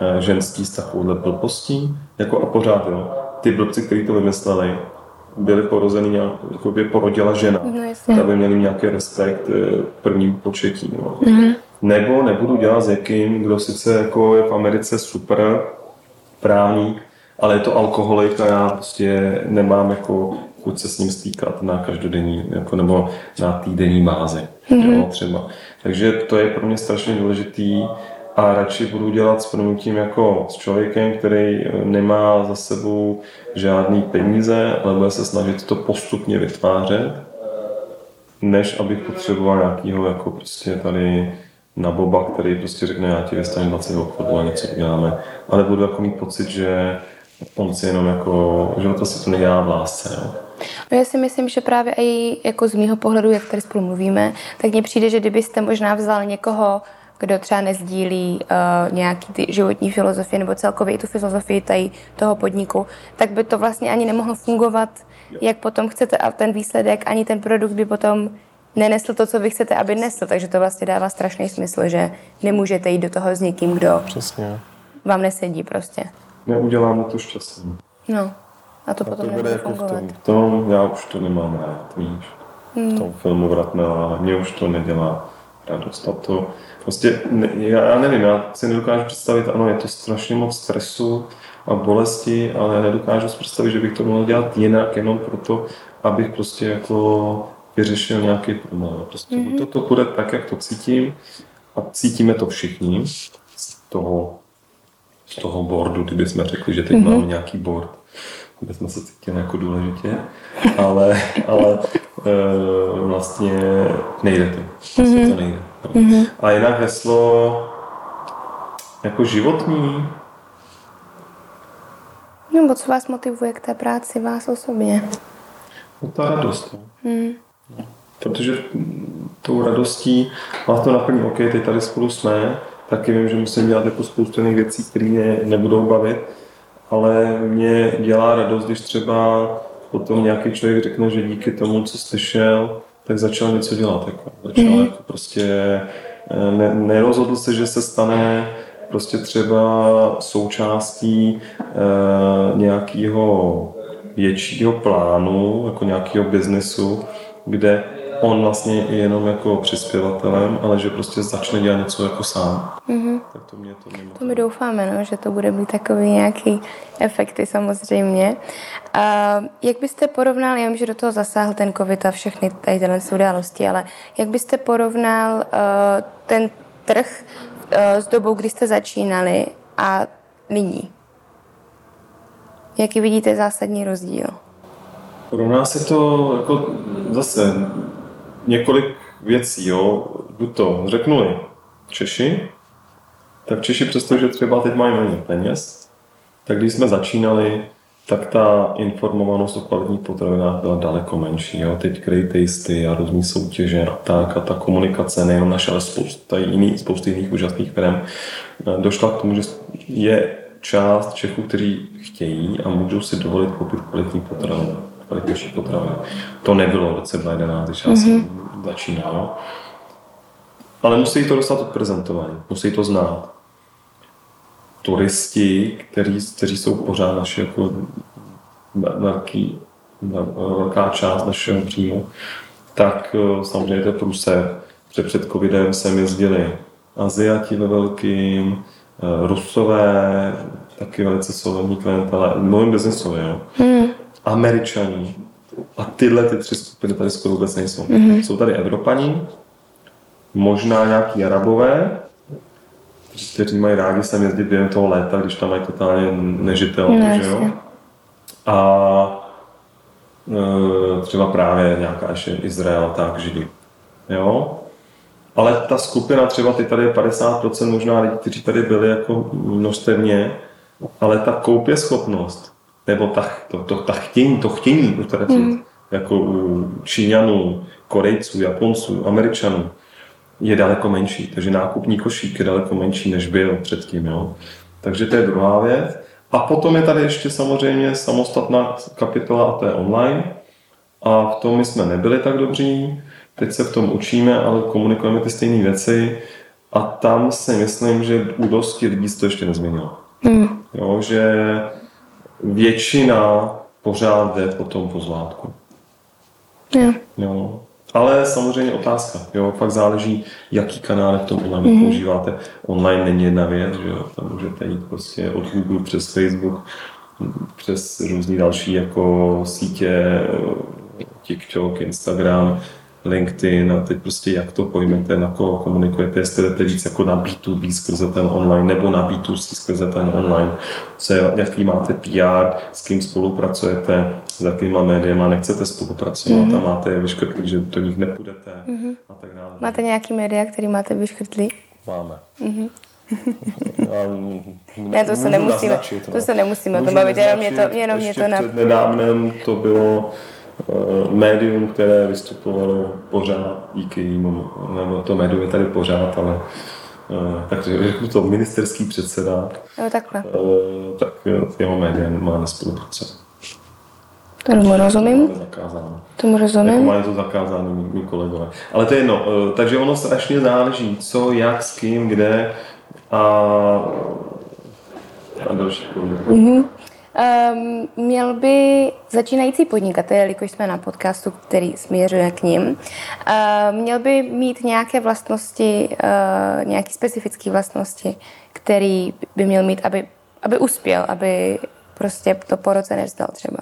eh, ženský z takovouhle blbostí. Jako a pořád, jo ty blbci, kteří to vymysleli, byli porozený nějak, jako by porodila žena, no, aby měli nějaký respekt eh, prvním početí. No. Mm-hmm. Nebo nebudu dělat s někým, kdo sice jako je v Americe super právník, ale je to alkoholik a já prostě nemám jako chuť se s ním stýkat na každodenní jako, nebo na týdenní bázi. Mm-hmm. Jo, třeba. Takže to je pro mě strašně důležitý a radši budu dělat s pronutím jako s člověkem, který eh, nemá za sebou žádný peníze, ale bude se snažit to postupně vytvářet, než abych potřeboval nějakýho jako prostě tady na boba, který prostě řekne, já ti vystavím 20 obchodů a něco uděláme. Ale budu jako mít pocit, že on si jenom jako, že to si to nedělá v lásce. Jo. No já si myslím, že právě i jako z mýho pohledu, jak tady spolu mluvíme, tak mně přijde, že kdybyste možná vzal někoho, kdo třeba nezdílí uh, nějaký ty životní filozofie nebo celkově i tu filozofii tady toho podniku, tak by to vlastně ani nemohlo fungovat, jak potom chcete a ten výsledek, ani ten produkt by potom nenesl to, co vy chcete, aby nesl. Takže to vlastně dává strašný smysl, že nemůžete jít do toho s někým, kdo Přesně. vám nesedí prostě. Neuděláme to šťastný. No. A to a potom to bude jako fungovat. v tom, tom, já už to nemám rád, víš. Hmm. V tom filmu Vratmela, mě už to nedělá radost. A to prostě, ne, já, já nevím, já si nedokážu představit, ano, je to strašně moc stresu a bolesti, ale nedokážu si představit, že bych to mohl dělat jinak, jenom proto, abych prostě jako vyřešil nějaký problém. Prostě mm-hmm. to, to bude tak, jak to cítím a cítíme to všichni z toho, z toho boardu, kdyby jsme řekli, že teď mm-hmm. máme nějaký board, kde jsme se cítili jako důležitě, ale, ale e, vlastně nejde to. Vlastně mm-hmm. to nejde. Mm-hmm. A jinak heslo jako životní, nebo co vás motivuje k té práci, vás osobně? No ta radost. Hmm. Protože tou radostí vás to naplní, OK, teď tady spolu jsme, taky vím, že musím dělat jako spoustu jiných věcí, které mě nebudou bavit, ale mě dělá radost, když třeba potom nějaký člověk řekne, že díky tomu, co slyšel, tak začal něco dělat. Jako. Začal mm. jako prostě, eh, ne, nerozhodl se, že se stane prostě třeba součástí e, nějakého většího plánu, jako nějakého biznesu, kde on vlastně je jenom jako přispěvatelem, ale že prostě začne dělat něco jako sám. Mm-hmm. Tak to mě to mimo. To my doufáme, no, že to bude mít takový nějaký efekty samozřejmě. A jak byste porovnal, já vím, že do toho zasáhl ten covid a všechny tady tyhle události, ale jak byste porovnal uh, ten trh uh, s dobou, kdy jste začínali a nyní? Jaký vidíte zásadní rozdíl? Pro nás je to jako zase několik věcí, jo. Jdu to řeknuli Češi, tak Češi přestože třeba teď mají méně peněz, tak když jsme začínali, tak ta informovanost o kvalitních potravinách byla daleko menší. Jo. Teď great tasty a různé soutěže a tak a ta komunikace, nejenom naše, ale spousta jiných, spousta jiných úžasných firm, došla k tomu, že je část Čechů, kteří chtějí a můžou si dovolit koupit kvalitní potraviny, kvalitnější potraviny. To nebylo v roce 2011, když já mm-hmm. jsem začínal. Ale musí to dostat odprezentovaný, musí to znát. Turisti, kteří, kteří jsou pořád naši jako velký, velká část našeho příjmu, tak eh, samozřejmě to je průser. Před covidem sem jezdili Aziati ve velkým, Eh, Rusové, taky velice solidní klientele, mluvím biznesově, jo. Hmm. Američani. A tyhle ty tři skupiny tady skoro vůbec nejsou. Hmm. Jsou tady Evropaní, možná nějaký Arabové, kteří mají rádi sem jezdit během toho léta, když tam mají totálně nežitelné, že jo. A e, třeba právě nějaká ještě Izrael, tak židi. Jo? Ale ta skupina, třeba ty tady je 50% možná lidí, kteří tady byli jako množstevně, ale ta koupě schopnost, nebo ta, to, to, ta chtění, to chtění utratit, mm. jako u Číňanů, Korejců, Japonců, Američanů, je daleko menší. Takže nákupní košík je daleko menší, než byl předtím. Jo? Takže to je druhá věc. A potom je tady ještě samozřejmě samostatná kapitola a to je online. A v tom my jsme nebyli tak dobří teď se v tom učíme, ale komunikujeme ty stejné věci a tam si myslím, že u dosti lidí se to ještě nezměnilo. Mm. Jo, že většina pořád jde po tom pozlátku. Yeah. Jo. Ale samozřejmě otázka. Jo, fakt záleží, jaký kanál v tom online mm-hmm. používáte. Online není jedna věc, že jo, tam můžete jít prostě od Google přes Facebook, přes různé další jako sítě, TikTok, Instagram, LinkedIn a teď prostě jak to pojmete, na koho komunikujete, jestli jdete víc jako na B2B skrze ten online nebo na B2C skrze ten online, co je, jaký máte PR, s kým spolupracujete, s jakýma médiama nechcete spolupracovat mm-hmm. a máte je vyškrtlí, že do nich nepůjdete mm-hmm. a tak dále. Máte nějaký média, který máte vyškrtlí? Máme. Mm-hmm. ne, to se nemusíme, to no. se nemusíme to bavit, jenom mě to, jenom mě to na... Před nedávnem to bylo médium, které vystupovalo pořád díky jímu, nebo to médium je tady pořád, ale eh, takže řeknu to ministerský předseda, jo, takhle. Eh, tak jeho média má nespolupracovat. Tomu rozumím. Zakázáno. Tomu rozumím. Jako mají to zakázáno mý, mý kolegové. Ale to je jedno. eh, Takže ono strašně záleží, co, jak, s kým, kde a, a další mm-hmm. Um, měl by začínající podnikatel, jelikož jsme na podcastu, který směřuje k ním, uh, měl by mít nějaké vlastnosti, uh, nějaké specifické vlastnosti, který by měl mít, aby, aby uspěl, aby prostě to po roce nevzdal třeba.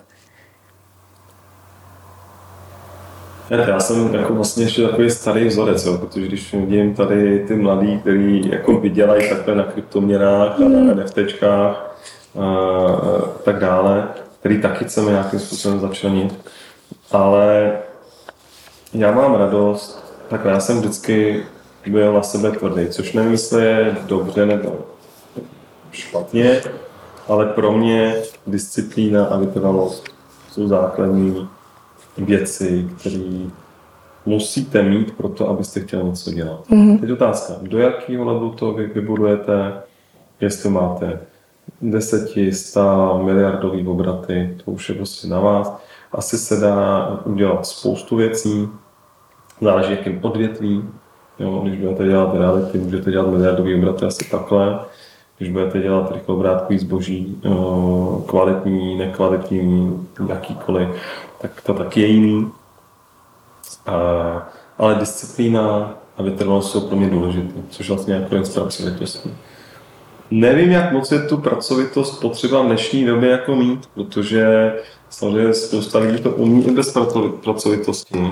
Já jsem jako vlastně ještě takový starý vzorec, jo, protože když vidím tady ty mladí, kteří jako vydělají takhle na kryptoměnách a na NFTčkách, a tak dále, který taky chceme nějakým způsobem začlenit. Ale já mám radost, tak já jsem vždycky byl na sebe tvrdý, což nevím, jestli je dobře nebo špatně, ale pro mě disciplína a vytrvalost jsou základní věci, které musíte mít pro to, abyste chtěli něco dělat. Mm-hmm. Teď otázka, do jakého levelu to vy vybudujete, jestli máte 10, 100 miliardový obraty, to už je prostě na vás. Asi se dá udělat spoustu věcí, záleží jakým odvětví. Jo, když budete dělat reality, můžete dělat miliardový obraty asi takhle. Když budete dělat rychlobrátkové zboží, kvalitní, nekvalitní, jakýkoliv, tak to taky je jiný. Ale disciplína a vytrvalost jsou pro mě důležité, což vlastně jako jen pracovitosti. Nevím, jak moc je tu pracovitost potřeba v dnešní době jako mít, protože samozřejmě spousta lidí to umí i bez pracovitosti.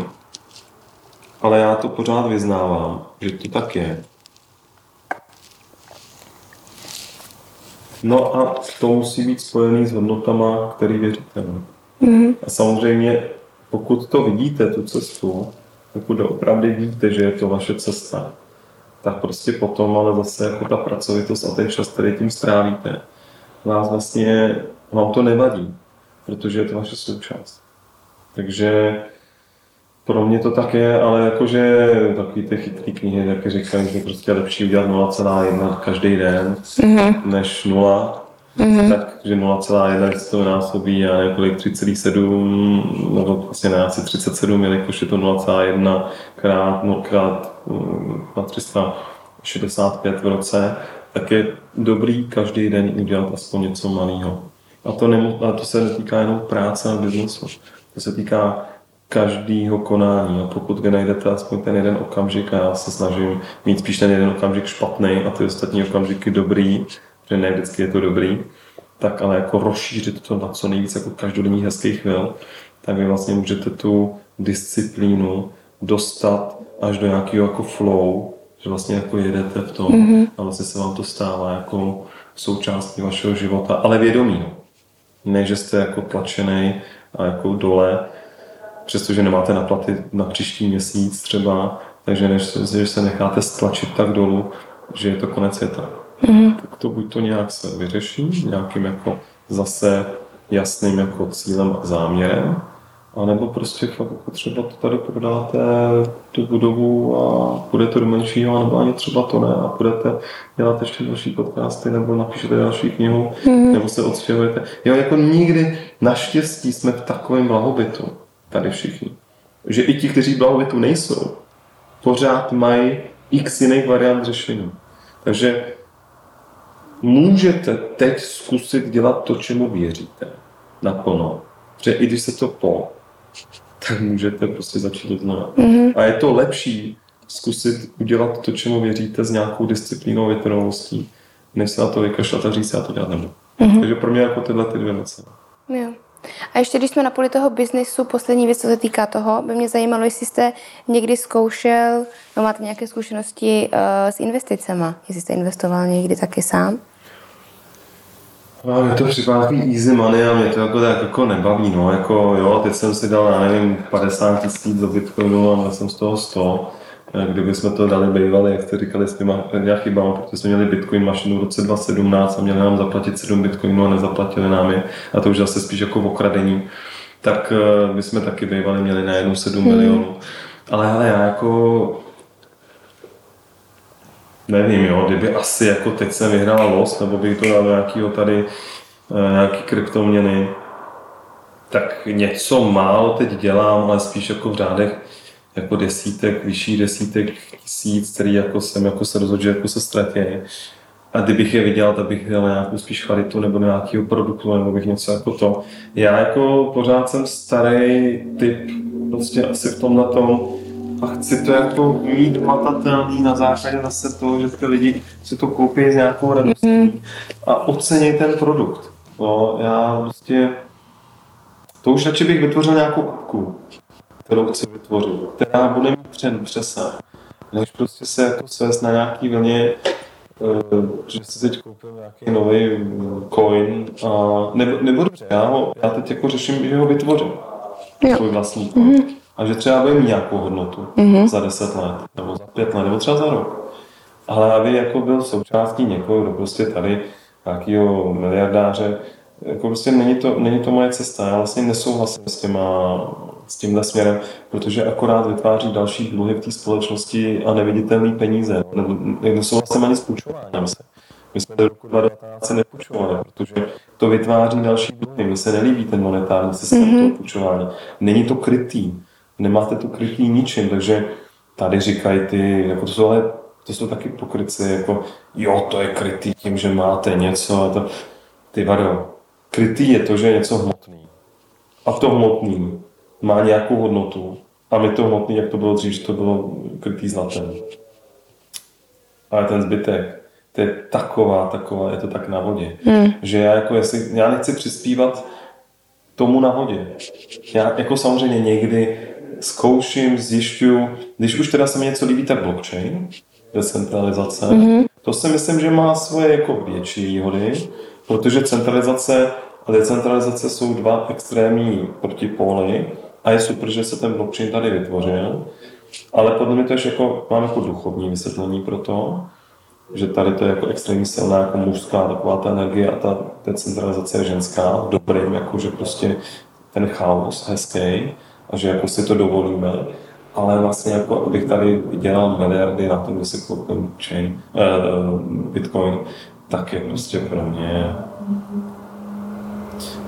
Ale já to pořád vyznávám, že to tak je. No a to musí být spojený s hodnotama, který věříte. Mm-hmm. A samozřejmě, pokud to vidíte, tu cestu, pokud opravdu víte, že je to vaše cesta, tak prostě potom, ale zase jako ta pracovitost a ten čas, který tím strávíte, vás vlastně, vám to nevadí, protože je to vaše součást. Takže pro mě to tak je, ale jakože takový ty chytrý knihy taky říkají, že prostě je lepší udělat 0,1 každý den, mm-hmm. než 0. Mm-hmm. Takže 0,1 se to násobí a několik 3,7 nebo vlastně ne, asi 37, jelikož je to 0,1 krát, no, krát na 365 v roce, tak je dobrý každý den udělat aspoň něco malého. A to, nemu, a to se netýká jenom práce a biznesu. To se týká každého konání. A pokud vy najdete aspoň ten jeden okamžik, a já se snažím mít spíš ten jeden okamžik špatný a ty ostatní okamžiky dobrý, že ne vždycky je to dobrý, tak ale jako rozšířit to na co nejvíc jako každodenní hezký chvil, tak vy vlastně můžete tu disciplínu dostat až do nějakého jako flow, že vlastně jako jedete v tom mm-hmm. a vlastně se vám to stává jako součástí vašeho života, ale vědomí. Ne, že jste jako tlačený a jako dole, přestože nemáte na platy na příští měsíc třeba, takže než že se necháte stlačit tak dolů, že je to konec světa. Mm-hmm. Tak to buď to nějak se vyřeší, nějakým jako zase jasným jako cílem a záměrem, a nebo prostě fakt jako třeba to tady prodáte tu budovu a půjdete do menšího, nebo ani třeba to ne a budete dělat ještě další podcasty, nebo napíšete další knihu, mm. nebo se odstěhujete. Jo, jako nikdy naštěstí jsme v takovém blahobytu, tady všichni, že i ti, kteří blahobytu nejsou, pořád mají x jiných variant řešení. Takže můžete teď zkusit dělat to, čemu věříte naplno. Protože i když se to po, tak můžete prostě začít znova. Mm-hmm. A je to lepší zkusit udělat to, čemu věříte s nějakou disciplínou, vytrvalostí, než se na to vykašlat a říct, já to dělat nebudu. Mm-hmm. Takže pro mě jako tyhle ty dvě věci. Jo. A ještě když jsme na poli toho biznisu, poslední věc, co se týká toho, by mě zajímalo, jestli jste někdy zkoušel, no máte nějaké zkušenosti uh, s investicema, jestli jste investoval někdy taky sám? No, mě to připadá takový easy money a mě to jako, tak jako nebaví, no, jako jo, teď jsem si dal, já nevím, 50 tisíc do Bitcoinu a měl jsem z toho 100. Kdyby jsme to dali bývali, jak jste říkali, s těma chybama, protože jsme měli Bitcoin mašinu v roce 2017 a měli nám zaplatit 7 Bitcoinů a nezaplatili nám je, a to už zase spíš jako okradení, tak my eh, jsme taky bývali měli na jednu 7 hmm. milionů. Ale hele, já jako nevím, jo, kdyby asi jako teď jsem vyhrál los, nebo bych to dal do nějakého tady, eh, nějaký kryptoměny, tak něco málo teď dělám, ale spíš jako v řádech jako desítek, vyšší desítek tisíc, který jako jsem jako se rozhodl, že jako se ztratí. A kdybych je viděl, tak bych dělal nějakou spíš kvalitu nebo nějakého produktu, nebo bych něco jako to. Já jako pořád jsem starý typ, prostě asi v tomhle tom, a chci to jako mít matatelný na základě zase toho, že ty lidi si to koupí s nějakou radostí mm-hmm. a ocení ten produkt. No, já prostě, to už radši bych vytvořil nějakou apku, kterou chci vytvořit, která bude mít přen přesah, než prostě se jako svést na nějaký vlně, eh, že si teď koupil nějaký nový coin a nebo, nebo dobře, já, ho, já teď jako řeším, že ho vytvořím, jo. svůj vlastní coin. Mm-hmm. A že třeba bude mít nějakou hodnotu mm-hmm. za 10 let, nebo za 5 let, nebo třeba za rok. Ale aby jako byl součástí někoho, kdo prostě tady nějakého miliardáře, jako prostě není to, není to moje cesta. Já vlastně nesouhlasím s, těma, s tímhle směrem, protože akorát vytváří další dluhy v té společnosti a neviditelné peníze. Nesouhlasím ani s půjčováním se. My jsme do roku 2019 nepůjčovali, protože to vytváří další dluhy. Mně se nelíbí ten monetární systém mm-hmm. toho půjčování. Není to krytý. Nemáte to krytý ničím, takže tady říkají ty, jako to jsou ale to jsou taky pokryci, jako jo, to je krytý tím, že máte něco a to, ty vado, krytý je to, že je něco hmotný. A to hmotný má nějakou hodnotu. A my to hmotný, jak to bylo dřív, že to bylo krytý zlatem. Ale ten zbytek, to je taková, taková, je to tak na vodě. Hmm. Že já jako, jestli, já nechci přispívat tomu na vodě. Já jako samozřejmě někdy zkouším, zjišťuju, když už teda se mi něco líbí, tak blockchain, decentralizace. Mm-hmm. To si myslím, že má svoje jako větší výhody, protože centralizace a decentralizace jsou dva extrémní protipóly a je super, že se ten blockchain tady vytvořil, ale podle mě to je jako, mám jako duchovní vysvětlení pro to, že tady to je jako extrémně silná jako mužská taková ta energie a ta decentralizace je ženská, dobrým, jako že prostě ten chaos hezký a že jako si to dovolíme ale vlastně jako abych tady dělal miliardy na tom, že si koupím chain, uh, Bitcoin, tak je prostě pro mě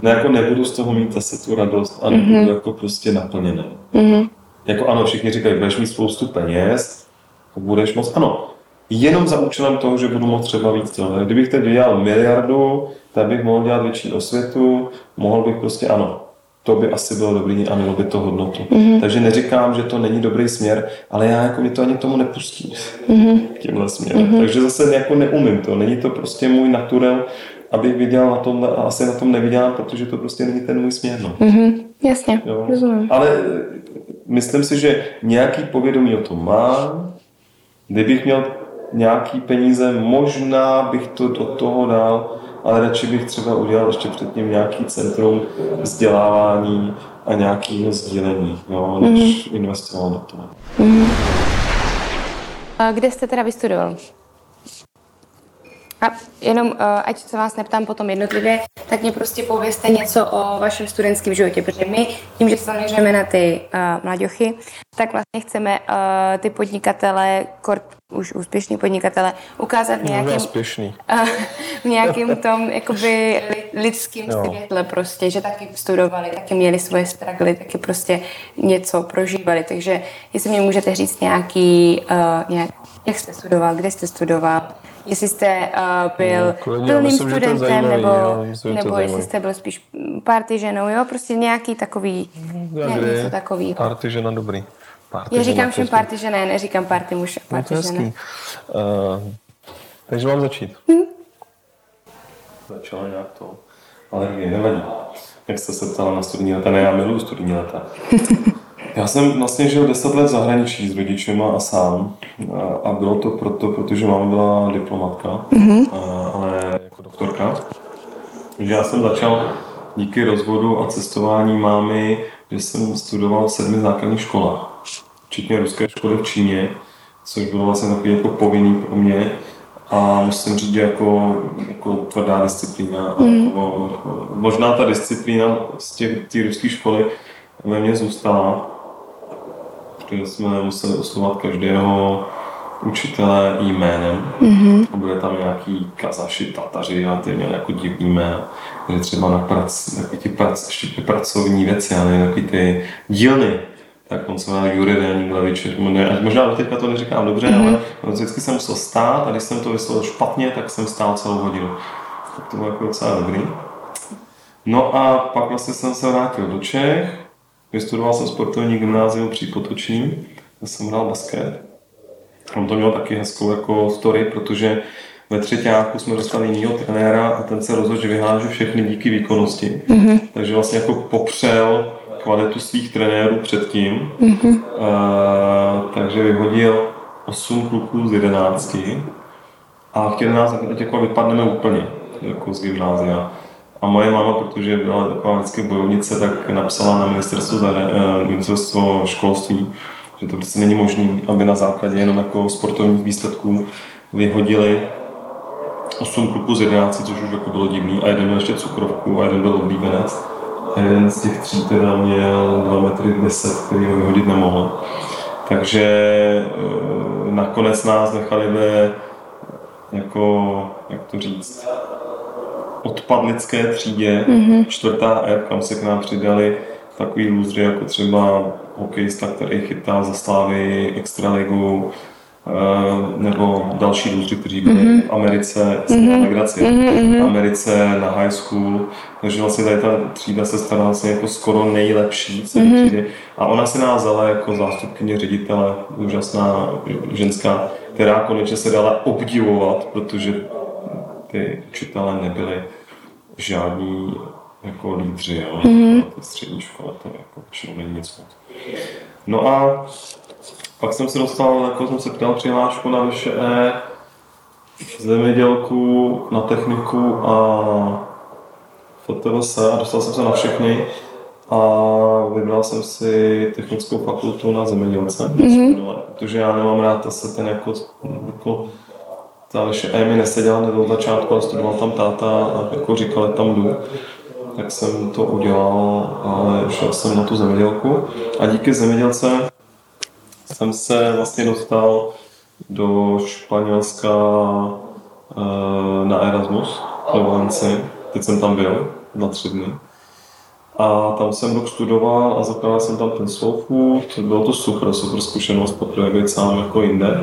ne, jako nebudu z toho mít zase tu radost a nebudu mm-hmm. jako prostě naplněný. Mm-hmm. Jako ano, všichni říkají, budeš mít spoustu peněz, budeš moc, ano, jenom za účelem toho, že budu moct třeba víc to. Kdybych teď dělal miliardu, tak bych mohl dělat větší osvětu, mohl bych prostě, ano, to by asi bylo dobrý a mělo by to hodnotu. Mm-hmm. Takže neříkám, že to není dobrý směr, ale já jako mi to ani tomu nepustí mm-hmm. tímhle směrem. Mm-hmm. Takže zase jako neumím to, není to prostě můj naturel, abych viděl na tom, a asi na tom nevydělám, protože to prostě není ten můj směr. No. Mm-hmm. Jasně, jo. rozumím. Ale myslím si, že nějaký povědomí o tom mám. Kdybych měl nějaký peníze, možná bych to do toho dal, ale radši bych třeba udělal ještě předtím nějaký centrum vzdělávání a nějaký sdílení, jo, než mm-hmm. investoval do toho. Mm-hmm. A kde jste teda vystudoval? A jenom, uh, ať se vás neptám potom jednotlivě, tak mě prostě pověste něco o vašem studentském životě, protože my tím, že se zaměřujeme na ty uh, mladěchy, tak vlastně chceme uh, ty podnikatele, kort, už úspěšný podnikatele, ukázat v nějakým, uh, v nějakým tom jakoby lidským jo. světle prostě, že taky studovali, taky měli svoje stragly, taky prostě něco prožívali, takže jestli mě můžete říct nějaký, uh, nějak, jak jste studoval, kde jste studoval, jestli jste uh, byl no, plným myslím, studentem, zajímavý, nebo, jo, myslím, nebo jestli jste byl spíš party ženou, jo, prostě nějaký takový, nějaký něco takový. Party žena dobrý. Party Já říkám všem party žena, neříkám party muž a party no, žena. Uh, takže mám začít. Hmm? Začala nějak to alergie, nevadí. Jak jste se ptala na studijní leta, ne, já miluju studijní leta. Já jsem vlastně žil 10 let v zahraničí s rodičema a sám. A bylo to proto, protože máma byla diplomatka, mm-hmm. ale jako doktorka. Takže já jsem začal díky rozvodu a cestování mámy, že jsem studoval v sedmi základních školách. Včetně ruské školy v Číně, což bylo vlastně takový jako povinný pro mě. A musím říct, že jako, jako tvrdá disciplína. Mm. Jako, možná ta disciplína z té ruské školy ve mně zůstala, protože jsme museli oslovovat každého učitele jménem. Mm-hmm. Bude tam nějaký kazaši, tataři a ty měli jako divný jména. Že třeba na prac, takový ty, prac, ještě ty pracovní věci, ale takový ty dílny, tak on se jmenuje Jury Déník Možná do teďka to neříkám dobře, mm-hmm. ale vždycky jsem musel stát a když jsem to vyslovil špatně, tak jsem stál celou hodinu. Tak to bylo jako docela dobrý. No a pak vlastně jsem se vrátil do Čech, vystudoval jsem sportovní gymnázium při Potoční, kde jsem hrál basket. On to měl taky hezkou jako story, protože ve třetíku jsme dostali jiného trenéra a ten se rozhodl, že vyhážu všechny díky výkonnosti. Mm-hmm. Takže vlastně jako popřel kvalitu svých trenérů předtím. Mm-hmm. Uh, takže vyhodil 8 kluků z 11 a chtěli nás, jako vypadneme úplně jako z gymnázia. A moje máma, protože byla taková vždycky bojovnice, tak napsala na ministerstvo, za, uh, ministerstvo školství, že to prostě není možné, aby na základě jenom jako sportovních výsledků vyhodili 8 kluků z 11, což už jako bylo divný, a jeden měl ještě cukrovku a jeden byl oblíbenec. A jeden z těch tří teda měl 2 metry 10, který ho vyhodit nemohl. Takže e, nakonec nás nechali ve, jako, jak to říct, odpadlické třídě, mm-hmm. čtvrtá F, kam se k nám přidali takový lůzři jako třeba hokejista, který chytá za slávy extraligu, eh, nebo další lůzři, kteří byli mm-hmm. v Americe, mm-hmm. legraci, mm-hmm. v Americe na high school, takže vlastně tady ta třída se stala vlastně jako skoro nejlepší z mm-hmm. třídy. A ona se nás vzala jako zástupkyně ředitele, úžasná ženská, která konečně se dala obdivovat, protože ty učitelé nebyli žádní jako lídři, jo, mm-hmm. to střední škola, to jako většinou není nic moc. No a pak jsem se dostal, jako jsem se ptal přihlášku na VŠE, zemědělku, na techniku a FTVS a dostal jsem se na všechny a vybral jsem si technickou fakultu na zemědělce, mm-hmm. protože já nemám rád se ten jako, jako ta VŠE mi neseděla hned od začátku, ale studoval tam táta a jako říkal, tam jdu tak jsem to udělal, ale šel jsem na tu zemědělku a díky zemědělce jsem se vlastně dostal do Španělska eh, na Erasmus do Valenci. Teď jsem tam byl na tři dny. A tam jsem rok studoval a zakládal jsem tam ten slow food. Bylo to super, super zkušenost, poprvé být sám jako jinde.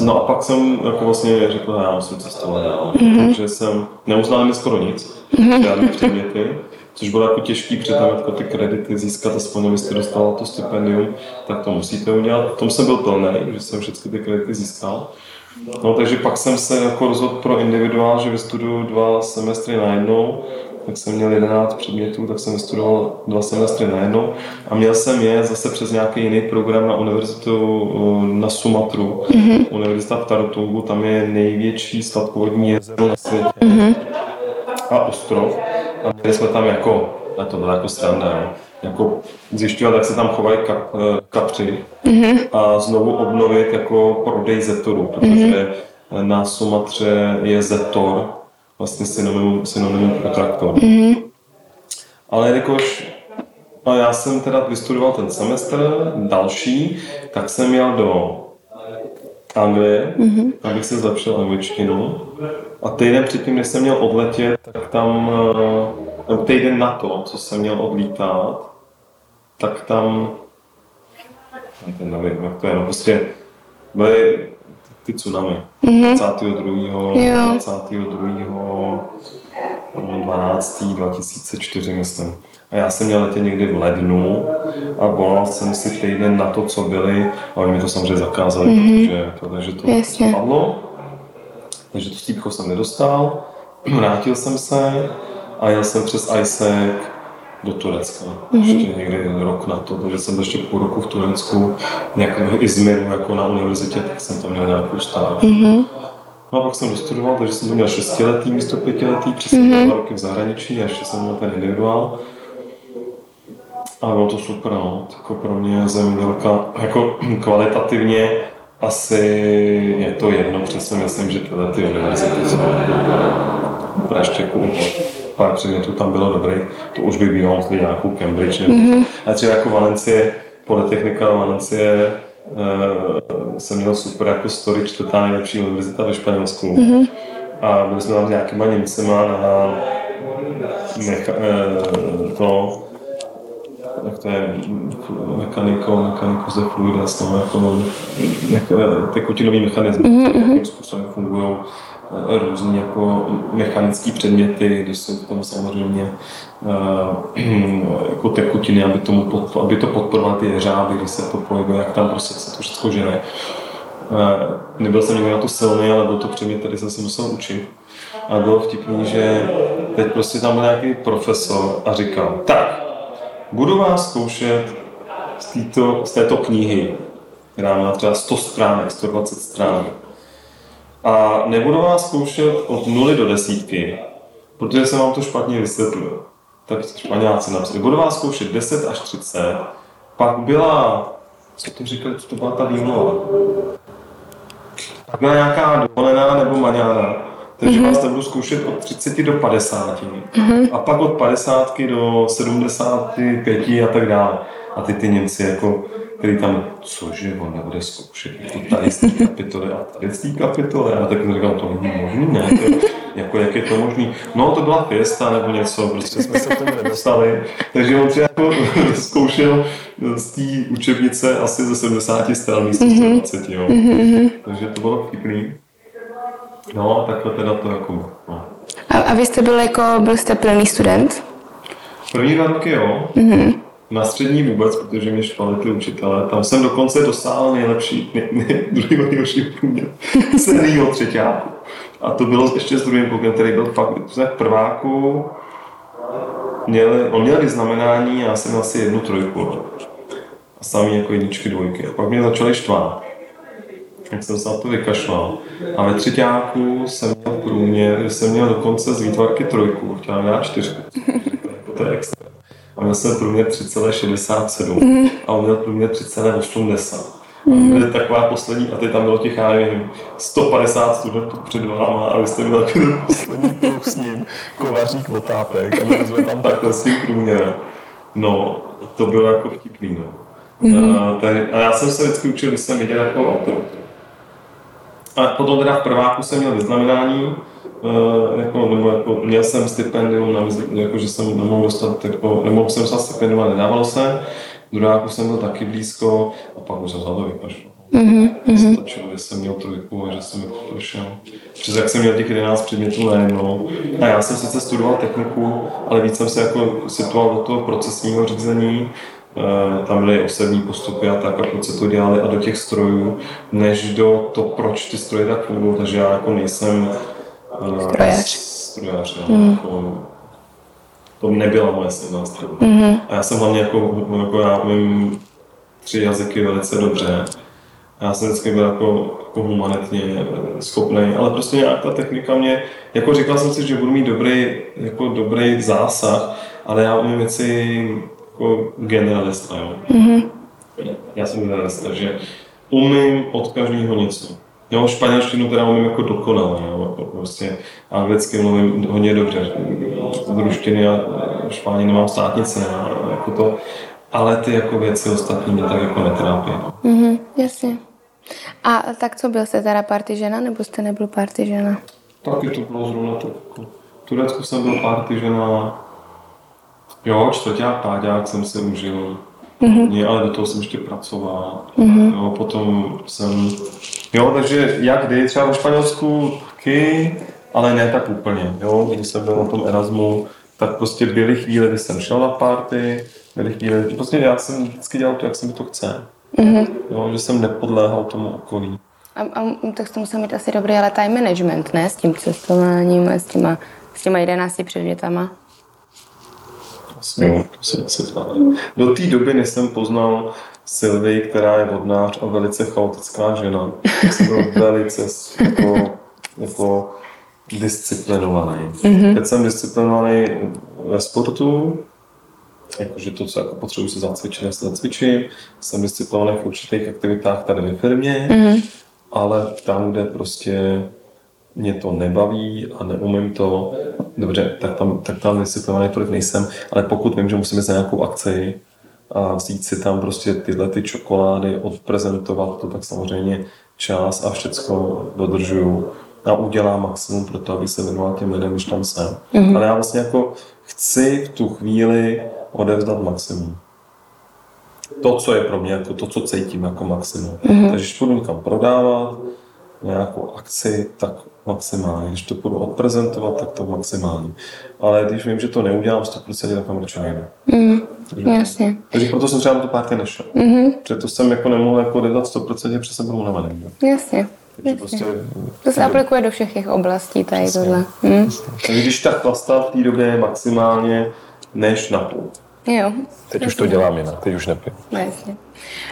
No a pak jsem jako vlastně řekl, já musím cestovat dál. Mm-hmm. Takže jsem neuznal mi skoro nic, mm-hmm. žádné předměty, což bylo jako těžký, protože tam jako ty kredity získat, aspoň abyste dostala to stipendium, tak to musíte udělat. V tom jsem byl plný, že jsem všechny ty kredity získal. No, takže pak jsem se jako rozhodl pro individuál, že vystuduju dva semestry najednou tak jsem měl 11 předmětů, tak jsem studoval dva semestry najednou a měl jsem je zase přes nějaký jiný program na univerzitu na Sumatru. Mm-hmm. Univerzita v Tarutungu, tam je největší sladkovodní jezero na světě mm-hmm. a ostrov. A měli jsme tam jako, na to bylo jako standard, jako zjišťovat, jak se tam chovají kap, eh, kapři mm-hmm. a znovu obnovit jako prodej zetoru, protože mm-hmm. na Sumatře je zetor, vlastně synonymum, synonymum pro traktor. Mm-hmm. Ale jelikož a já jsem teda vystudoval ten semestr další, tak jsem jel do Anglie, mm-hmm. abych se zlepšil angličtinu. A týden předtím, než jsem měl odletět, tak tam, eh, nebo týden na to, co jsem měl odlítat, tak tam, nevím, jak to je, no prostě byly ty tsunami. Mm-hmm. 22. Jo. 22. 12. 2004, myslím. A já jsem měl letět někdy v lednu a volal jsem si týden na to, co byli a oni mi to samozřejmě zakázali, mm-hmm. protože, protože to Jasně. spadlo. Takže tu stípko jsem nedostal. Vrátil jsem se a jel jsem přes ISEC do Turecka. Mm-hmm. Ještě někdy rok na to, takže jsem ještě půl roku v Turecku, nějakého Izmiru jako na univerzitě, tak jsem tam měl nějakou stáž. Mm-hmm. No a pak jsem dostudoval, takže jsem měl šestiletý místo pětiletý, přesně mm-hmm. dva roky v zahraničí a ještě jsem měl ten individuál. A bylo to super, no. Jako pro mě zemědělka, jako kvalitativně asi je to jedno, přesně myslím, že tyhle ty univerzity jsou praštěku pár předmětů tam bylo dobrý, to už by bylo nějakou Cambridge. Mm-hmm. A třeba jako Valencie, Politechnika Valencie uh, jsem měl super jako story čtvrtá nejlepší univerzita ve Španělsku. Mm-hmm. A byli jsme tam s nějakýma Němcema na mecha, uh, to, jak to je, mechaniko, mechaniko ze fluidas, no, jako, jako tekutinový mechanismus, mm-hmm. jakým způsobem fungují eh, různý jako mechanické předměty, když jsou tam samozřejmě uh, jako tekutiny, aby, tomu podpor, aby to podporovaly ty jeřáby, když se to pohybuje, jak tam prostě se to všechno žene. Uh, nebyl jsem někdy na to silný, ale byl to předmět, který jsem se musel učit. A bylo vtipný, že teď prostě tam byl nějaký profesor a říkal, tak, budu vás zkoušet z, této, z této knihy, která má třeba 100 stránek, 120 stránek. A nebudu vás zkoušet od 0 do desítky, protože jsem vám to špatně vysvětlil. Tak španěláci napsali, budu vás zkoušet 10 až 30, pak byla, co to říkali, co to byla ta výmluva? Pak byla nějaká dovolená nebo maňána takže mm-hmm. vás budu zkoušet od 30 do 50 mm-hmm. a pak od 50 do 75 a tak dále. A ty ty Němci jako, který tam, cože, on nebude zkoušet, jako tady z té kapitoly a tady z té kapitoly. A tak říkám, to není možný, ne? To, jako, jak je to možný? No, to byla fiesta nebo něco, prostě jsme se k tomu nedostali. Takže on si jako zkoušel z té učebnice asi ze 70 stran místo mm-hmm. 120, jo. Mm-hmm. Takže to bylo vtipný. No, takhle teda to jako, no. A, a vy jste byl jako, byl jste plný student? První dva roky jo. Mm-hmm. Na střední vůbec, protože mě štvali ty učitelé. Tam jsem dokonce dostal nejlepší, ne, ne, druhý nejlepší průměr celého třetíku. A to bylo ještě s druhým klukem, který byl fakt v prváku. Měli, on měl vyznamenání, já jsem asi jednu trojku. A sami jako jedničky, dvojky. A pak mě začali štvát tak jsem se na to vykašlal. A ve třetíku jsem měl průměr, jsem měl dokonce z výtvarky trojku, chtěl dát čtyřku. to je extra. A měl jsem průměr 3,67 a on měl průměr 3,80. Mm. A taková poslední, a teď tam bylo těch, já nevím, 150 studentů před váma a vy jste měl takový poslední kruh s ním, kovařík otápek a měli jsme tam takhle s tím průměrem. No, to bylo jako vtipný, no. Mm. A, tady, a já jsem se vždycky učil, když jsem viděl jako autor. A potom teda v prváku jsem měl vyznamenání, jako, nebo jako, měl jsem stipendium, na, jako, že jsem nemohl dostat, jako, nemohl jsem dostat stipendium, ale nedávalo se. Druháku jsem byl taky blízko a pak už jsem za to vypašel. Mm-hmm. Stačilo, že jsem měl trojku a že jsem jako prošel. Přes jak jsem měl těch 11 předmětů najednou. A já jsem sice studoval techniku, ale víc jsem se jako situoval do toho procesního řízení, Eh, tam byly osobní postupy a tak, a proč se to dělali a do těch strojů, než do to, proč ty stroje tak fungují, takže já jako nejsem strojař. strojař mm. jako, to nebyla moje silná strana. Mm-hmm. A já jsem hlavně jako, jako já umím tři jazyky velice dobře. A já jsem vždycky byl jako, jako humanitně schopný, ale prostě nějak ta technika mě, jako říkal jsem si, že budu mít dobrý, jako dobrý zásah, ale já umím věci jako generalista, jo. Mm-hmm. Já jsem generalista, že umím od každého něco. Jo, španělštinu teda umím jako dokonale, jo, prostě anglicky mluvím hodně dobře, z ruštiny a špáně nemám státnice, jo, jako to, ale ty jako věci ostatní mě tak jako netrápí. No. Mm-hmm, jasně. A tak co, byl jste teda party žena, nebo jste nebyl party žena? Taky to bylo zrovna tak. Jako, v Turecku jsem byl party žena, Jo, čtvrták, páťák jsem si užil. Mm-hmm. Mě, ale do toho jsem ještě pracoval. Mm-hmm. Jo, potom jsem... Jo, takže jak kdy, třeba ve Španělsku taky, ale ne tak úplně. Jo, když jsem byl na tom Erasmu, tak prostě byly chvíle, kdy jsem šel na party, byly chvíle, prostě já jsem vždycky dělal to, jak se mi to chce. Mm-hmm. Jo, že jsem nepodléhal tomu okolí. A, a tak to musel mít asi dobrý ale time management, ne? S tím cestováním, s těma, s těma 11 předmětama. Vlastně, Do té doby, než jsem poznal Sylvie, která je vodnář a velice chaotická žena, jsem byl velice jako, jako disciplinovaný. Mm-hmm. Teď jsem disciplinovaný ve sportu, jakože to, co jako potřebuji se zacvičit, já se zacvičím. Jsem disciplinovaný v určitých aktivitách tady ve firmě, mm-hmm. ale tam, kde prostě mě to nebaví a neumím to, dobře, tak tam, tak tam disciplinovaný tolik nejsem, ale pokud vím, že musím jít na nějakou akci, a vzít si tam prostě tyhle ty čokolády, odprezentovat to, tak samozřejmě čas a všecko dodržuju a udělám maximum pro to, aby se věnoval těm lidem, když tam jsem. Mm-hmm. Ale já vlastně jako chci v tu chvíli odevzdat maximum. To, co je pro mě, jako to, co cítím jako maximum. Mm-hmm. Takže když půjdu někam prodávat, nějakou akci, tak maximálně. Když to budu odprezentovat, tak to maximálně. Ale když vím, že to neudělám 100%, tak tam radši nejde. Mm, takže, jasně. Takže proto jsem třeba na to párty nešel. Mm-hmm. Protože to jsem jako nemohl jako dodat 100%, protože jsem byl unavený. Jasně. Takže prostě, to se aplikuje do všech těch oblastí tady tohle. Hm? Takže když ta chlasta v té době je maximálně než na půl. Jo. Teď jasně. už to dělám jinak, teď už nepiju. No, jasně.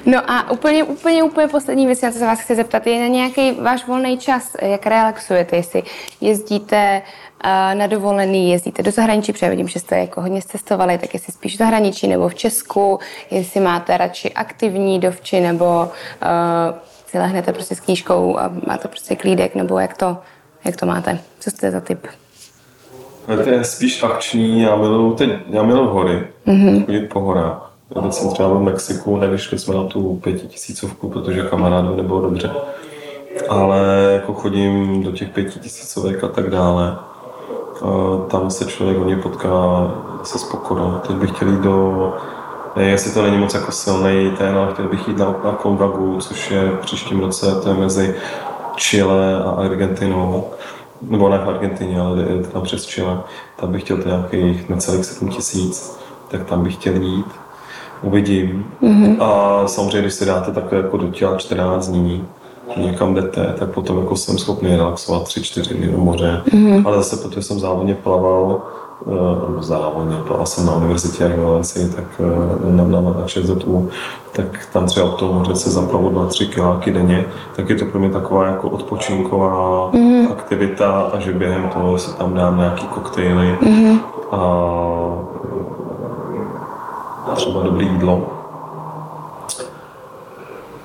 No a úplně, úplně, úplně poslední věc, na co se vás chci zeptat, je na nějaký váš volný čas, jak relaxujete, jestli jezdíte na dovolený, jezdíte do zahraničí, protože vidím, že jste jako hodně cestovali, tak jestli spíš v zahraničí nebo v Česku, jestli máte radši aktivní dovči nebo uh, si lehnete prostě s knížkou a máte prostě klídek, nebo jak to, jak to máte? Co jste za typ? To je spíš akční, já miluji, teď, já miluji hory, mm-hmm. chodit po horách. Teď jsem třeba v Mexiku, nevyšli jsme na tu pětitisícovku, protože kamarádu nebylo dobře. Ale jako chodím do těch pětitisícovek a tak dále. Tam se člověk hodně potká se s pokorou. Teď bych chtěl jít do ne, jestli to není moc jako silný ten, ale chtěl bych jít na, na Kongagu, což je v příštím roce, to je mezi Chile a Argentinou, nebo ne v Argentině, ale tam přes Chile. Tam bych chtěl nějakých necelých 7 tisíc, tak tam bych chtěl jít. Uvidím. Mm-hmm. A samozřejmě, když si dáte takové jako do těla 14 dní, někam jdete, tak potom jako jsem schopný relaxovat 3-4 dny do moře. Mm-hmm. Ale zase, protože jsem závodně plaval, nebo závodně, plaval jsem na univerzitě jak Valenci, tak eh, na, na, na ČZU, tak tam třeba od toho moře se zaplavu 2-3 kiláky denně, tak je to pro mě taková jako odpočinková mm. aktivita a že během toho si tam dám nějaký koktejly mm. a třeba dobré jídlo.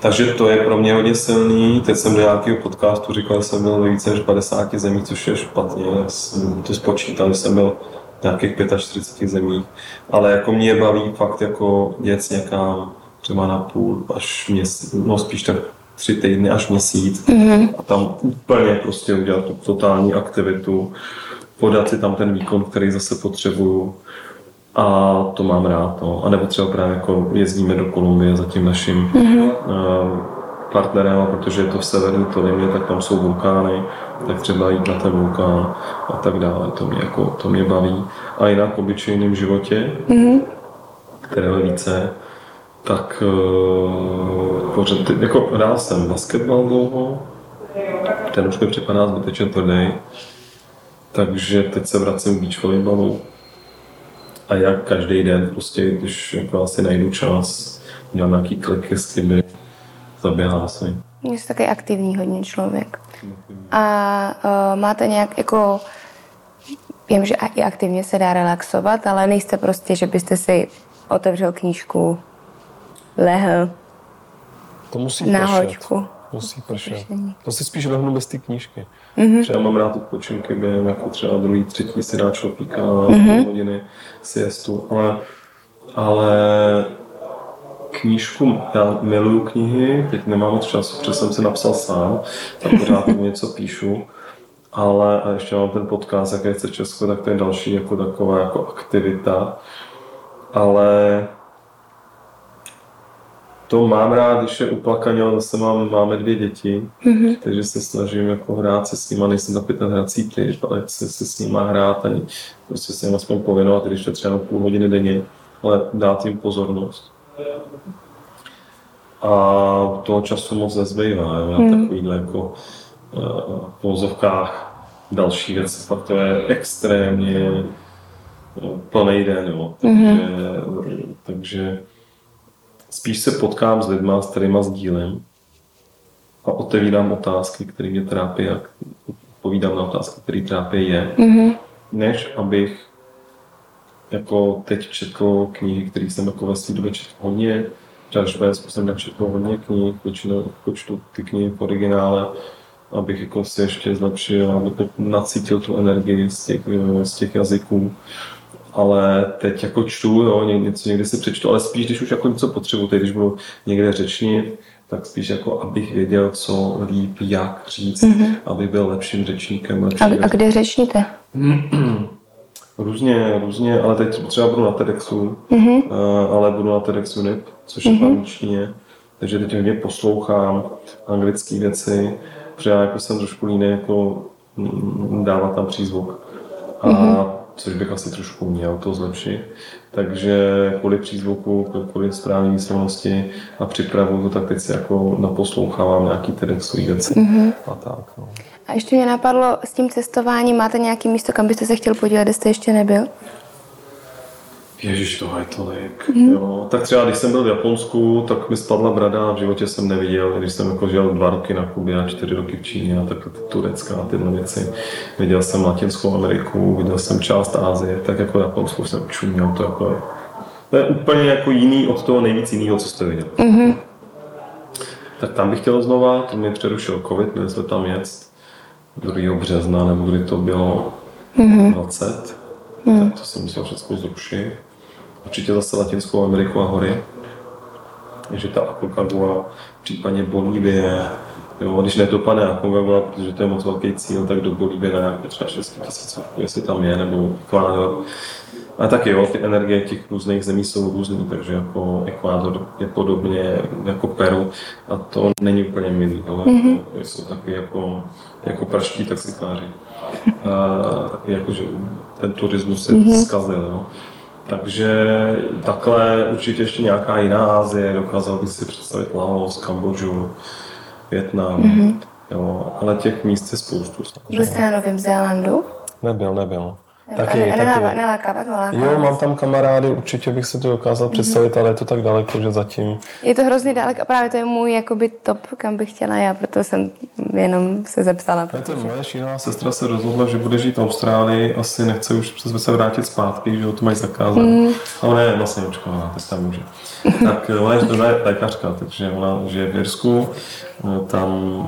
Takže to je pro mě hodně silný. Teď jsem do nějakého podcastu říkal, že jsem byl ve více než 50 zemí, což je špatně. Jsem to spočítal, že jsem byl nějakých 45 zemí, ale jako mě baví fakt jako jet někam třeba na půl až měsíc, no spíš tak tři týdny až měsíc mm-hmm. a tam úplně prostě udělat tu totální aktivitu, podat si tam ten výkon, který zase potřebuju a to mám rád. No. A nebo třeba právě jako jezdíme do Kolumbie za tím naším mm-hmm. uh, partnerem, protože je to v severní Tolimě, tak tam jsou vulkány, tak třeba jít na ten vulkán a tak dále. To mě, jako, to mě baví. A jinak v obyčejném životě, mm-hmm. které více, tak uh, pořád, jako hrál jsem basketbal dlouho, ten už mi připadá zbytečně tvrdý, takže teď se vracím k beach volleyballu. A jak každý den, prostě, když jako asi najdu čas, dělám nějaký kliky s těmi zaběhá si. Jsi taky aktivní hodně člověk. A uh, máte nějak jako, vím, že i aktivně se dá relaxovat, ale nejste prostě, že byste si otevřel knížku, lehl to musí na hoďku. Musí pršet. To si spíš lehnu bez té knížky. Mm-hmm. Třeba mám rád odpočinky během jako třeba druhý, třetí si dá člověka mm-hmm. hodiny siestu, ale, ale knížku, já miluju knihy, teď nemám moc času, protože jsem si napsal sám, tak pořád něco píšu, ale a ještě mám ten podcast, jaké chce Česko, tak to je další jako taková jako aktivita, ale to mám rád, když je uplakaně, ale zase mám, máme dvě děti, mm-hmm. takže se snažím jako hrát se s nimi, nejsem takový ten hrací typ, ale se, se s nimi hrát, ani prostě se jim aspoň pověnovat, když to třeba půl hodiny denně, ale dát jim pozornost a toho času moc nezbývá. Jo? Hmm. Takovýhle jako uh, v vozovkách další věc, fakt to je extrémně uh, plný den. Jo? Takže, mm-hmm. takže spíš se potkám s lidmi, s kterými sdílím a otevírám otázky, které mě trápí a povídám na otázky, které trápí je, mm-hmm. než abych jako teď četl knihy, které jsem jako ve své době četl hodně, třeba Švédsku jsem načetl hodně knih, většinou počtu ty knihy v originále, abych jako si ještě zlepšil, abych nacítil tu energii z těch, z těch jazyků. Ale teď jako čtu, jo, něco někdy si přečtu, ale spíš, když už jako něco potřebuji, teď když budu někde řečnit, tak spíš jako, abych věděl, co líp, jak říct, mm-hmm. aby byl lepším řečníkem. Lepším a, a kde řečníte? Různě, různě, ale teď třeba budu na TEDxu, mm-hmm. ale budu na TEDxu NIP, což je mm-hmm. v Číně, takže teď hodně poslouchám anglické věci, protože já jako jsem trošku líný jako mm, dávat tam přízvuk. A mm-hmm. Což bych asi trošku měl to zlepšit. Takže kvůli přízvuku, kvůli správné výslovnosti a připravu, tak teď si jako naposlouchávám nějaký TEDxové věci mm-hmm. a tak. No. A ještě mě napadlo, s tím cestováním máte nějaké místo, kam byste se chtěl podívat, kde jste ještě nebyl? Ježíš, toho je tolik. Mm. Jo. Tak třeba, když jsem byl v Japonsku, tak mi spadla brada, v životě jsem neviděl, když jsem jako žil dva roky na Kubě a čtyři roky v Číně a tak Turecka a tyhle věci. Viděl jsem Latinskou Ameriku, viděl jsem část Ázie, tak jako Japonsko jsem čuměl, to jako to je úplně jako jiný od toho nejvíc jiného, co jste viděl. Mm-hmm. Tak tam bych chtěl znova, to mě přerušil covid, měli jsme tam jet 2. března, nebo kdy to bylo mm-hmm. 20. Mm. Tak to jsem musel všechno zrušit určitě zase Latinskou Ameriku a hory. Takže ta Aconcagua, případně Bolívie, jo, když nedopadne Aconcagua, protože to je moc velký cíl, tak do Bolívie na nějaké třeba 6 tisíc, jestli tam je, nebo Ekvádor. A taky jo, ty energie těch různých zemí jsou různý, takže jako Ekvádor je podobně jako Peru a to není úplně milý, ale mm-hmm. jsou taky jako, jako praští taxikáři. A taky jako, že ten turismus se mm-hmm. zkazil. Jo. Takže takhle určitě ještě nějaká jiná Asie, dokázal bych si představit Laos, Kambodžu, Větnam, mm-hmm. jo, ale těch míst je spoustu. Byl jste na Novém Zélandu? Nebyl, nebyl. Taky, a taky. Neláká, neláká, Jo, mám tam kamarády, určitě bych si to dokázal mm-hmm. představit, ale je to tak daleko, že zatím... Je to hrozně daleko a právě to je můj jakoby top, kam bych chtěla já, proto jsem jenom se zeptala. Protože... moje šílená sestra se rozhodla, že bude žít v Austrálii, asi nechce už se vrátit zpátky, že ho to mají zakázané. Mm. A ona je vlastně očkovaná, teď tam může. tak ona je, ona je lékařka, takže ona žije v Jirsku, tam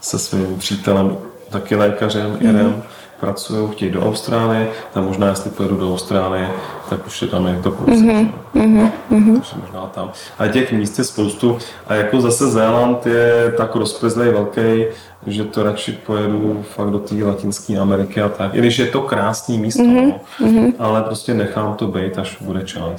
se svým přítelem, taky lékařem, Irem, mm pracují, chtějí do Austrálie, tam možná jestli pojedu do Austrálie, tak už je tam je to kurz. Mm-hmm. Mm-hmm. Takže možná tam. A těch míst je spoustu. A jako zase Zéland je tak rozplizlej velký, že to radši pojedu fakt do té Latinské Ameriky a tak. I když je to krásný místo, mm-hmm. no, ale prostě nechám to být, až bude čas.